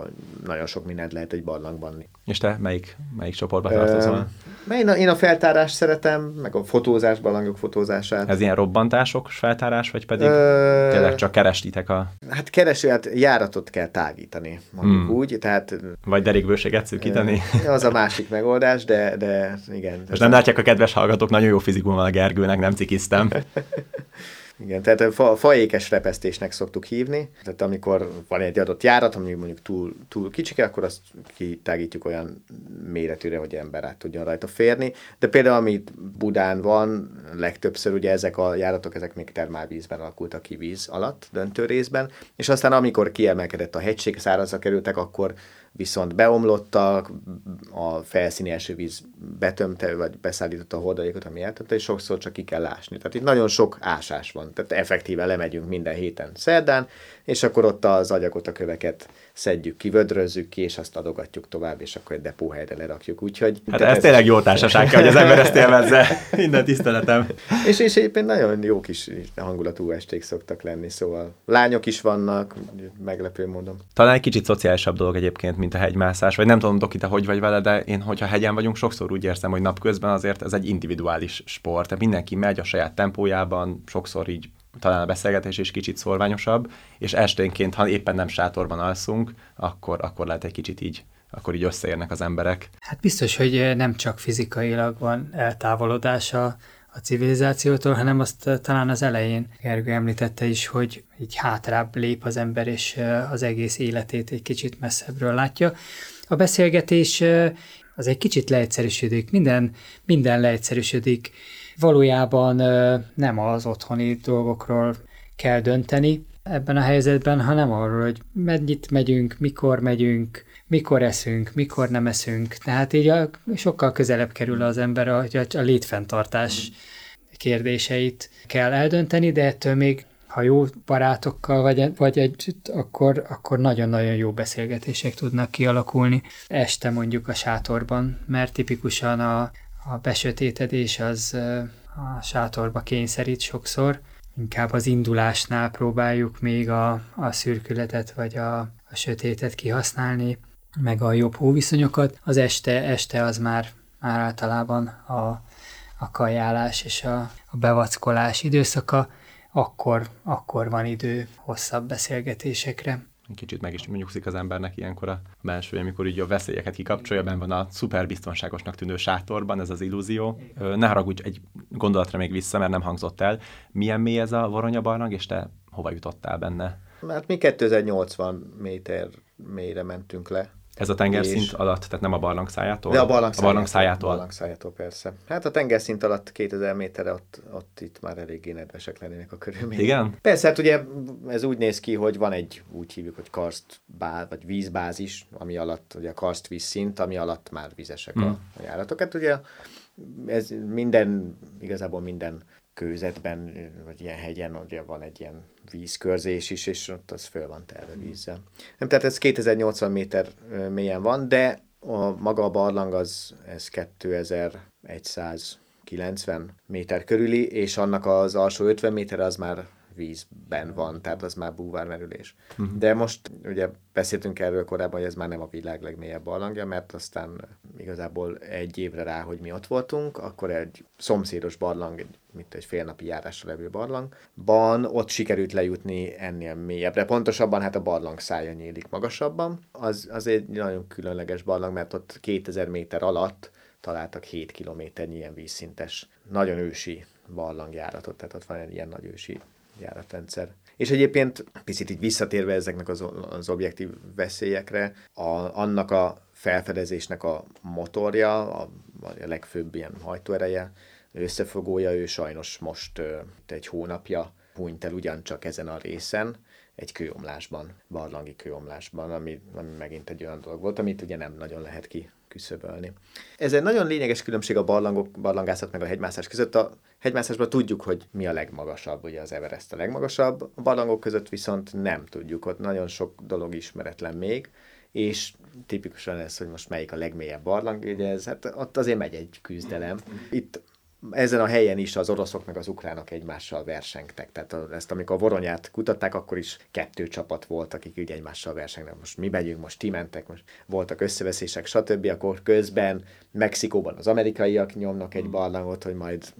nagyon sok mindent lehet egy barlangban. És te melyik, melyik csoportba tartozol? Én a, én a feltárást szeretem, meg a fotózás, barlangok fotózását. Ez ilyen robbantások feltárás, vagy pedig Ö... tényleg csak kerestitek a... Hát kereső, hát járatot kell tágítani, mondjuk hmm. úgy, tehát... Vagy derékbőséget szűkíteni. Az a másik megoldás, de, de igen. Most nem látják a kedves hallgatók, nagyon jó fizikum van a Gergőnek, nem cikiztem. Igen, tehát fa, faékes repesztésnek szoktuk hívni. Tehát amikor van egy adott járat, ami mondjuk túl, túl kicsike, akkor azt kitágítjuk olyan méretűre, hogy ember át tudjon rajta férni. De például, amit Budán van, legtöbbször ugye ezek a járatok, ezek még termálvízben alakultak ki víz alatt, döntő részben, és aztán amikor kiemelkedett a hegység, szárazra kerültek, akkor viszont beomlottak, a felszíni esővíz betömte, vagy beszállította a hordalékot, ami eltömte, és sokszor csak ki kell ásni. Tehát itt nagyon sok ásás van, tehát effektíve lemegyünk minden héten szerdán, és akkor ott az agyagot, a köveket szedjük ki, vödrözzük ki, és azt adogatjuk tovább, és akkor egy depóhelyre lerakjuk. Úgyhogy, hát ez, ez tényleg jó társaság kell, hogy az ember ezt élvezze. Minden tiszteletem. és, és éppen nagyon jó kis hangulatú esték szoktak lenni, szóval lányok is vannak, meglepő módon. Talán egy kicsit szociálisabb dolog egyébként, mint a hegymászás, vagy nem tudom, Doki, te hogy vagy vele, de én, hogyha hegyen vagyunk, sokszor úgy érzem, hogy napközben azért ez egy individuális sport. Tehát mindenki megy a saját tempójában, sokszor így talán a beszélgetés is kicsit szorványosabb, és esténként, ha éppen nem sátorban alszunk, akkor, akkor lehet egy kicsit így akkor így összeérnek az emberek. Hát biztos, hogy nem csak fizikailag van eltávolodása a civilizációtól, hanem azt eh, talán az elején Gergő említette is, hogy így hátrább lép az ember, és eh, az egész életét egy kicsit messzebbről látja. A beszélgetés eh, az egy kicsit leegyszerűsödik, minden, minden leegyszerűsödik, valójában nem az otthoni dolgokról kell dönteni ebben a helyzetben, hanem arról, hogy mennyit megyünk, mikor megyünk, mikor eszünk, mikor nem eszünk. Tehát így a, sokkal közelebb kerül az ember, a, a létfenntartás kérdéseit kell eldönteni, de ettől még ha jó barátokkal vagy, vagy együtt, akkor, akkor nagyon-nagyon jó beszélgetések tudnak kialakulni. Este mondjuk a sátorban, mert tipikusan a, a besötétedés az a sátorba kényszerít sokszor. Inkább az indulásnál próbáljuk még a, a szürkületet vagy a, a sötétet kihasználni, meg a jobb hóviszonyokat. Az este, este az már, már általában a, a kajálás és a, a bevackolás időszaka, akkor, akkor van idő hosszabb beszélgetésekre kicsit meg is nyugszik az embernek ilyenkor a belső, amikor így a veszélyeket kikapcsolja, ben van a szuper biztonságosnak tűnő sátorban, ez az illúzió. Ne haragudj egy gondolatra még vissza, mert nem hangzott el. Milyen mély ez a Voronya barlang, és te hova jutottál benne? Hát mi 2080 méter mélyre mentünk le. Ez a tengerszint és... alatt, tehát nem a barlang szájától? De a barlang, a barlang szájától. A barlang szájától, persze. Hát a tengerszint alatt 2000 méterre ott, ott itt már eléggé nedvesek lennének a körülmények. Igen? Persze, hát ugye ez úgy néz ki, hogy van egy, úgy hívjuk, hogy karstbáz, vagy vízbázis, ami alatt, ugye a karst vízszint, ami alatt már vizesek hmm. a járatok. Hát ugye ez minden, igazából minden kőzetben, vagy ilyen hegyen, ugye van egy ilyen vízkörzés is, és ott az föl van terve vízzel. Nem, tehát ez 2080 méter mélyen van, de a maga a barlang az ez 2190 méter körüli, és annak az alsó 50 méter az már vízben van, tehát az már búvármerülés. Uh-huh. De most ugye beszéltünk erről korábban, hogy ez már nem a világ legmélyebb barlangja, mert aztán igazából egy évre rá, hogy mi ott voltunk, akkor egy szomszédos barlang, egy, mint egy félnapi járásra levő barlangban, ott sikerült lejutni ennél mélyebbre. Pontosabban hát a barlang szája nyílik magasabban. Az, az egy nagyon különleges barlang, mert ott 2000 méter alatt találtak 7 kilométernyi ilyen vízszintes, nagyon ősi barlangjáratot, tehát ott van egy ilyen nagy ősi járatrendszer. És egyébként picit így visszatérve ezeknek az, az objektív veszélyekre, a, annak a felfedezésnek a motorja, a, a legfőbb ilyen hajtóereje, összefogója, ő sajnos most egy hónapja hunyt el ugyancsak ezen a részen, egy kőomlásban, barlangi kőomlásban, ami, ami megint egy olyan dolog volt, amit ugye nem nagyon lehet ki küszöbölni. Ez egy nagyon lényeges különbség a barlangok, barlangászat meg a hegymászás között. A hegymászásban tudjuk, hogy mi a legmagasabb, ugye az Everest a legmagasabb, a barlangok között viszont nem tudjuk, ott nagyon sok dolog ismeretlen még, és tipikusan ez, hogy most melyik a legmélyebb barlang, ugye ez, hát ott azért megy egy küzdelem. Itt ezen a helyen is az oroszok meg az ukránok egymással versengtek. Tehát ezt, amikor a voronyát kutatták, akkor is kettő csapat volt, akik így egymással versengnek. Most mi megyünk, most ti mentek, most voltak összeveszések, stb. Akkor közben Mexikóban az amerikaiak nyomnak egy barlangot, hogy majd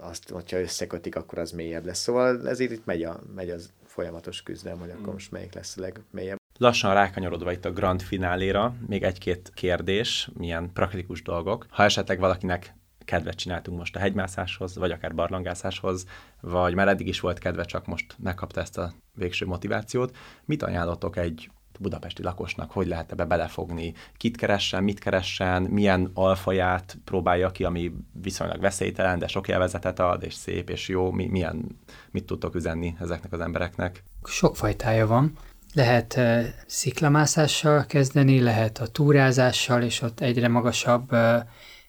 azt, hogyha összekötik, akkor az mélyebb lesz. Szóval ezért itt megy, a, megy az folyamatos küzdelem, hogy akkor most melyik lesz a legmélyebb. Lassan rákanyarodva itt a grand fináléra, még egy-két kérdés, milyen praktikus dolgok. Ha esetleg valakinek kedvet csináltunk most a hegymászáshoz, vagy akár barlangászáshoz, vagy már eddig is volt kedve, csak most megkapta ezt a végső motivációt. Mit ajánlotok egy budapesti lakosnak, hogy lehet ebbe belefogni, kit keressen, mit keressen, milyen alfaját próbálja ki, ami viszonylag veszélytelen, de sok élvezetet ad, és szép, és jó, mi, milyen, mit tudtok üzenni ezeknek az embereknek? Sok fajtája van. Lehet sziklamászással kezdeni, lehet a túrázással, és ott egyre magasabb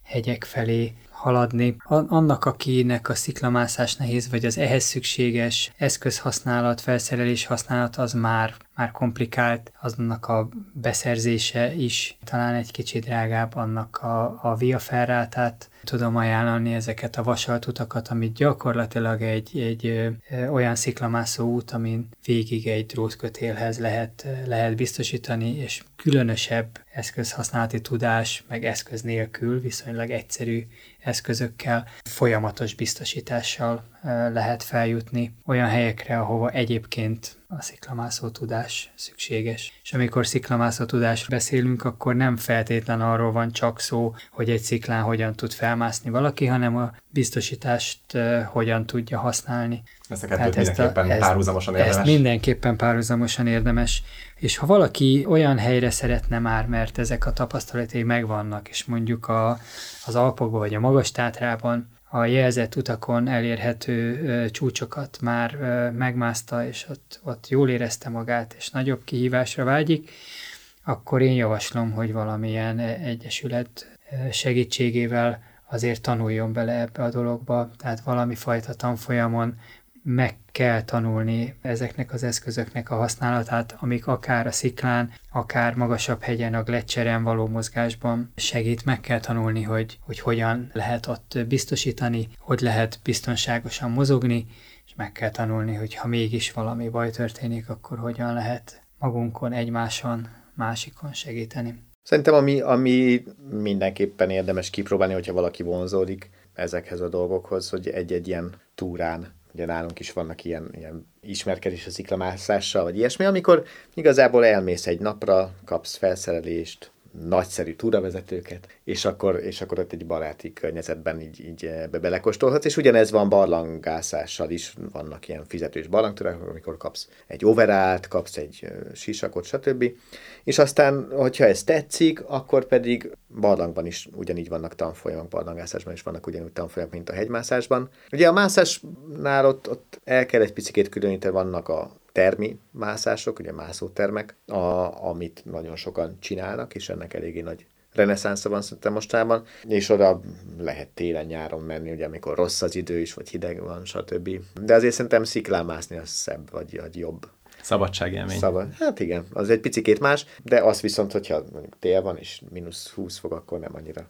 hegyek felé haladni. Annak, akinek a sziklamászás nehéz, vagy az ehhez szükséges eszközhasználat, felszerelés használat, az már, már komplikált, aznak a beszerzése is talán egy kicsit drágább, annak a, a via ferrátát tudom ajánlani ezeket a vasalt utakat, amit gyakorlatilag egy, egy olyan sziklamászó út, amin végig egy drótkötélhez lehet, lehet biztosítani, és különösebb eszközhasználati tudás, meg eszköz nélkül viszonylag egyszerű eszközökkel, folyamatos biztosítással lehet feljutni olyan helyekre, ahova egyébként a sziklamászó tudás szükséges. És amikor sziklamászó tudásról beszélünk, akkor nem feltétlen arról van csak szó, hogy egy sziklán hogyan tud felmászni valaki, hanem a biztosítást uh, hogyan tudja használni. Ezt a kettőt mindenképpen ezt, párhuzamosan érdemes. Ezt mindenképpen párhuzamosan érdemes. És ha valaki olyan helyre szeretne már, mert ezek a tapasztalatai megvannak, és mondjuk a, az Alpokban vagy a Magas Tátrában a jelzett utakon elérhető csúcsokat már ö, megmászta, és ott, ott jól érezte magát, és nagyobb kihívásra vágyik, akkor én javaslom, hogy valamilyen egyesület segítségével azért tanuljon bele ebbe a dologba, tehát valami fajta tanfolyamon meg kell tanulni ezeknek az eszközöknek a használatát, amik akár a sziklán, akár magasabb hegyen, a gletszeren való mozgásban segít, meg kell tanulni, hogy, hogy hogyan lehet ott biztosítani, hogy lehet biztonságosan mozogni, és meg kell tanulni, hogy ha mégis valami baj történik, akkor hogyan lehet magunkon, egymáson, másikon segíteni. Szerintem ami, ami mindenképpen érdemes kipróbálni, hogyha valaki vonzódik ezekhez a dolgokhoz, hogy egy-egy ilyen túrán ugye nálunk is vannak ilyen, ilyen ismerkedés a sziklamászással, vagy ilyesmi, amikor igazából elmész egy napra, kapsz felszerelést, nagyszerű túravezetőket, és akkor, és akkor ott egy baráti környezetben így, így ebbe belekóstolhatsz, és ugyanez van barlangászással is, vannak ilyen fizetős barlangtúrák, amikor kapsz egy overált, kapsz egy sisakot, stb. És aztán, hogyha ez tetszik, akkor pedig barlangban is ugyanígy vannak tanfolyamok, barlangászásban is vannak ugyanúgy tanfolyamok, mint a hegymászásban. Ugye a mászásnál ott, ott el kell egy picit különíteni, vannak a termi mászások, ugye mászótermek, a, amit nagyon sokan csinálnak, és ennek eléggé nagy reneszánsza van szerintem mostában, és oda lehet télen-nyáron menni, ugye amikor rossz az idő is, vagy hideg van, stb. De azért szerintem sziklán mászni az szebb, vagy, vagy jobb. Szabadságélmény. Szabad. Hát igen, az egy picikét más, de az viszont, hogyha mondjuk tél van, és mínusz 20 fok, akkor nem annyira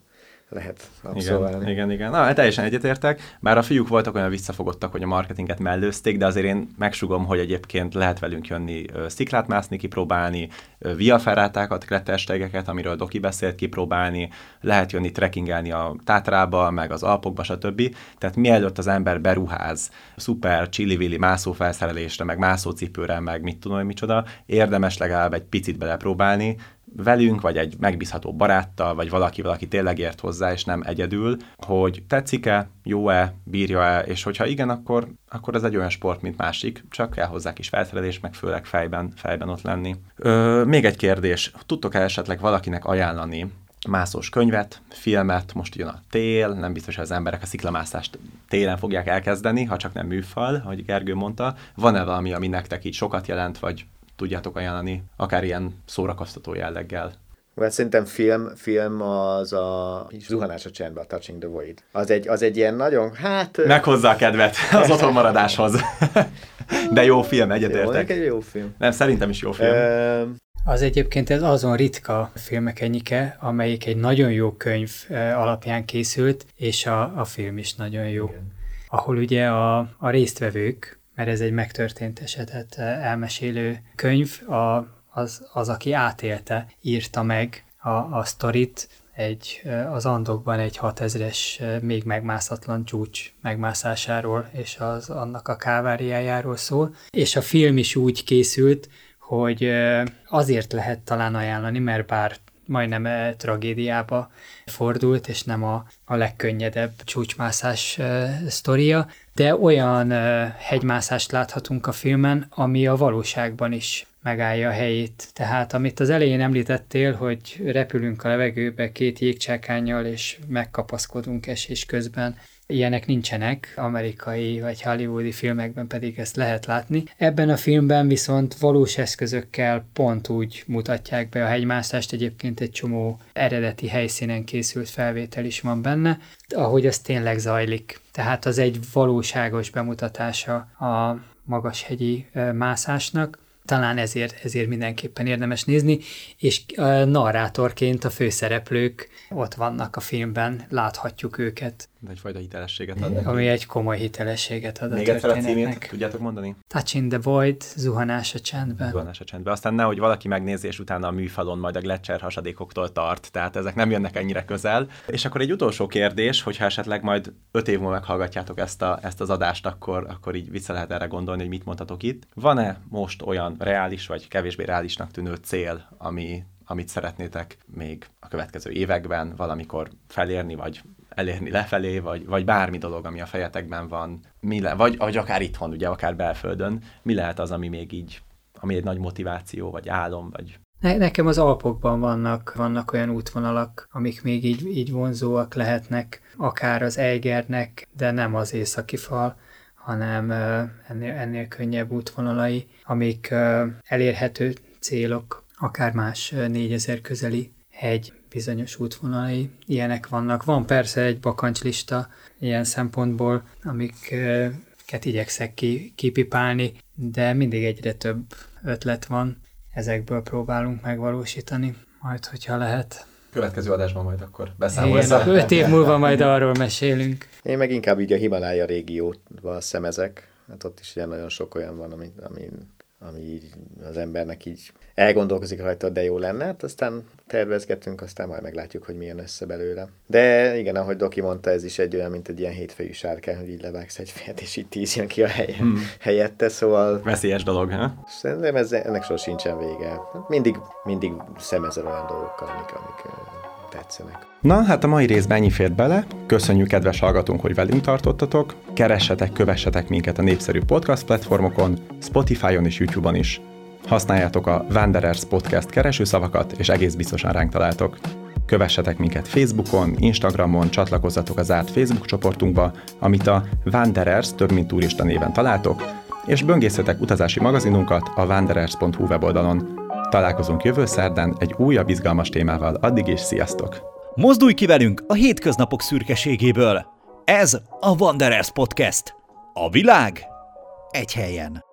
lehet abszolválni. Igen, igen, igen. Na, teljesen egyetértek. Bár a fiúk voltak olyan visszafogottak, hogy a marketinget mellőzték, de azért én megsugom, hogy egyébként lehet velünk jönni sziklát mászni, kipróbálni, viaferrátákat, kletterstegeket, amiről Doki beszélt, kipróbálni, lehet jönni trekkingelni a Tátrába, meg az Alpokba, stb. Tehát mielőtt az ember beruház szuper csili mászófelszerelésre, meg mászócipőre, meg mit tudom, hogy micsoda, érdemes legalább egy picit belepróbálni, velünk, vagy egy megbízható baráttal, vagy valaki, valaki tényleg ért hozzá, és nem egyedül, hogy tetszik-e, jó-e, bírja-e, és hogyha igen, akkor, akkor ez egy olyan sport, mint másik, csak kell hozzá kis felszerelés, meg főleg fejben, fejben ott lenni. Ö, még egy kérdés, tudtok-e esetleg valakinek ajánlani mászós könyvet, filmet, most jön a tél, nem biztos, hogy az emberek a sziklamászást télen fogják elkezdeni, ha csak nem műfal, ahogy Gergő mondta. Van-e valami, ami nektek így sokat jelent, vagy tudjátok ajánlani, akár ilyen szórakoztató jelleggel? Mert szerintem film, film az a zuhanás a csendben, a Touching the Void. Az egy, az egy ilyen nagyon, hát... Meghozza a kedvet az otthonmaradáshoz. De jó film, egyetértek. Jó, egy jó film. Nem, szerintem is jó film. Ö... Az egyébként ez azon ritka filmek enyike, amelyik egy nagyon jó könyv alapján készült, és a, a film is nagyon jó. Igen. Ahol ugye a, a résztvevők, mert ez egy megtörtént esetet elmesélő könyv, a, az, az, aki átélte, írta meg a, a sztorit, egy, az Andokban egy 6000-es még megmászatlan csúcs megmászásáról, és az annak a káváriájáról szól. És a film is úgy készült, hogy azért lehet talán ajánlani, mert bár majdnem tragédiába fordult, és nem a, a legkönnyedebb csúcsmászás sztoria, de olyan hegymászást láthatunk a filmen, ami a valóságban is megállja a helyét. Tehát amit az elején említettél, hogy repülünk a levegőbe két jégcsákányjal, és megkapaszkodunk esés közben, Ilyenek nincsenek, amerikai vagy hollywoodi filmekben pedig ezt lehet látni. Ebben a filmben viszont valós eszközökkel pont úgy mutatják be a hegymászást, egyébként egy csomó eredeti helyszínen készült felvétel is van benne, ahogy ez tényleg zajlik. Tehát az egy valóságos bemutatása a magashegyi mászásnak talán ezért, ezért mindenképpen érdemes nézni, és narrátorként a főszereplők ott vannak a filmben, láthatjuk őket. De egyfajta hitelességet ad. Ami egy komoly hitelességet ad Még a egyszer a címét tudjátok mondani? Touch in the Void, zuhanás a csendben. Zuhanás a csendben. Aztán nehogy valaki megnézi, és utána a műfalon majd a Gletscher hasadékoktól tart, tehát ezek nem jönnek ennyire közel. És akkor egy utolsó kérdés, hogyha esetleg majd öt év múlva meghallgatjátok ezt, a, ezt az adást, akkor, akkor így vissza lehet erre gondolni, hogy mit mondhatok itt. Van-e most olyan reális vagy kevésbé reálisnak tűnő cél, ami amit szeretnétek még a következő években valamikor felérni, vagy elérni lefelé, vagy, vagy bármi dolog, ami a fejetekben van, mi le, vagy, vagy akár itthon, ugye, akár belföldön, mi lehet az, ami még így, ami egy nagy motiváció, vagy álom, vagy... Ne, nekem az Alpokban vannak, vannak olyan útvonalak, amik még így, így vonzóak lehetnek, akár az Eigernek, de nem az északi fal, hanem ennél, ennél könnyebb útvonalai, amik elérhető célok, akár más 4000 közeli hegy bizonyos útvonalai, ilyenek vannak. Van persze egy bakancslista ilyen szempontból, amiket igyekszek ki, kipipálni, de mindig egyre több ötlet van, ezekből próbálunk megvalósítani, majd hogyha lehet. Következő adásban majd akkor beszámolsz. Igen, öt év múlva majd arról mesélünk. Én meg inkább így a Himalája régióval szemezek, hát ott is ilyen nagyon sok olyan van, ami, ami, ami így az embernek így elgondolkozik rajta, de jó lenne, hát aztán tervezgetünk, aztán majd meglátjuk, hogy milyen össze belőle. De igen, ahogy Doki mondta, ez is egy olyan, mint egy ilyen hétfejű sárkány, hogy így levágsz egy fejet, és így tíz jön ki a helye, hmm. helyette, szóval... Veszélyes dolog, ha? Szerintem ez, ennek sosem sincsen vége. Mindig, mindig szemezel olyan dolgokkal, amik, amik tetszenek. Na, hát a mai részben ennyi fért bele. Köszönjük, kedves hallgatónk, hogy velünk tartottatok. Keressetek, kövessetek minket a népszerű podcast platformokon, Spotify-on és YouTube-on is. Használjátok a Wanderers Podcast keresőszavakat, és egész biztosan ránk találtok. Kövessetek minket Facebookon, Instagramon, csatlakozzatok az zárt Facebook csoportunkba, amit a Wanderers több mint turista néven találtok, és böngészetek utazási magazinunkat a wanderers.hu weboldalon. Találkozunk jövő szerdán egy újabb izgalmas témával. Addig is sziasztok! Mozdulj ki velünk a hétköznapok szürkeségéből! Ez a Wanderers Podcast. A világ egy helyen.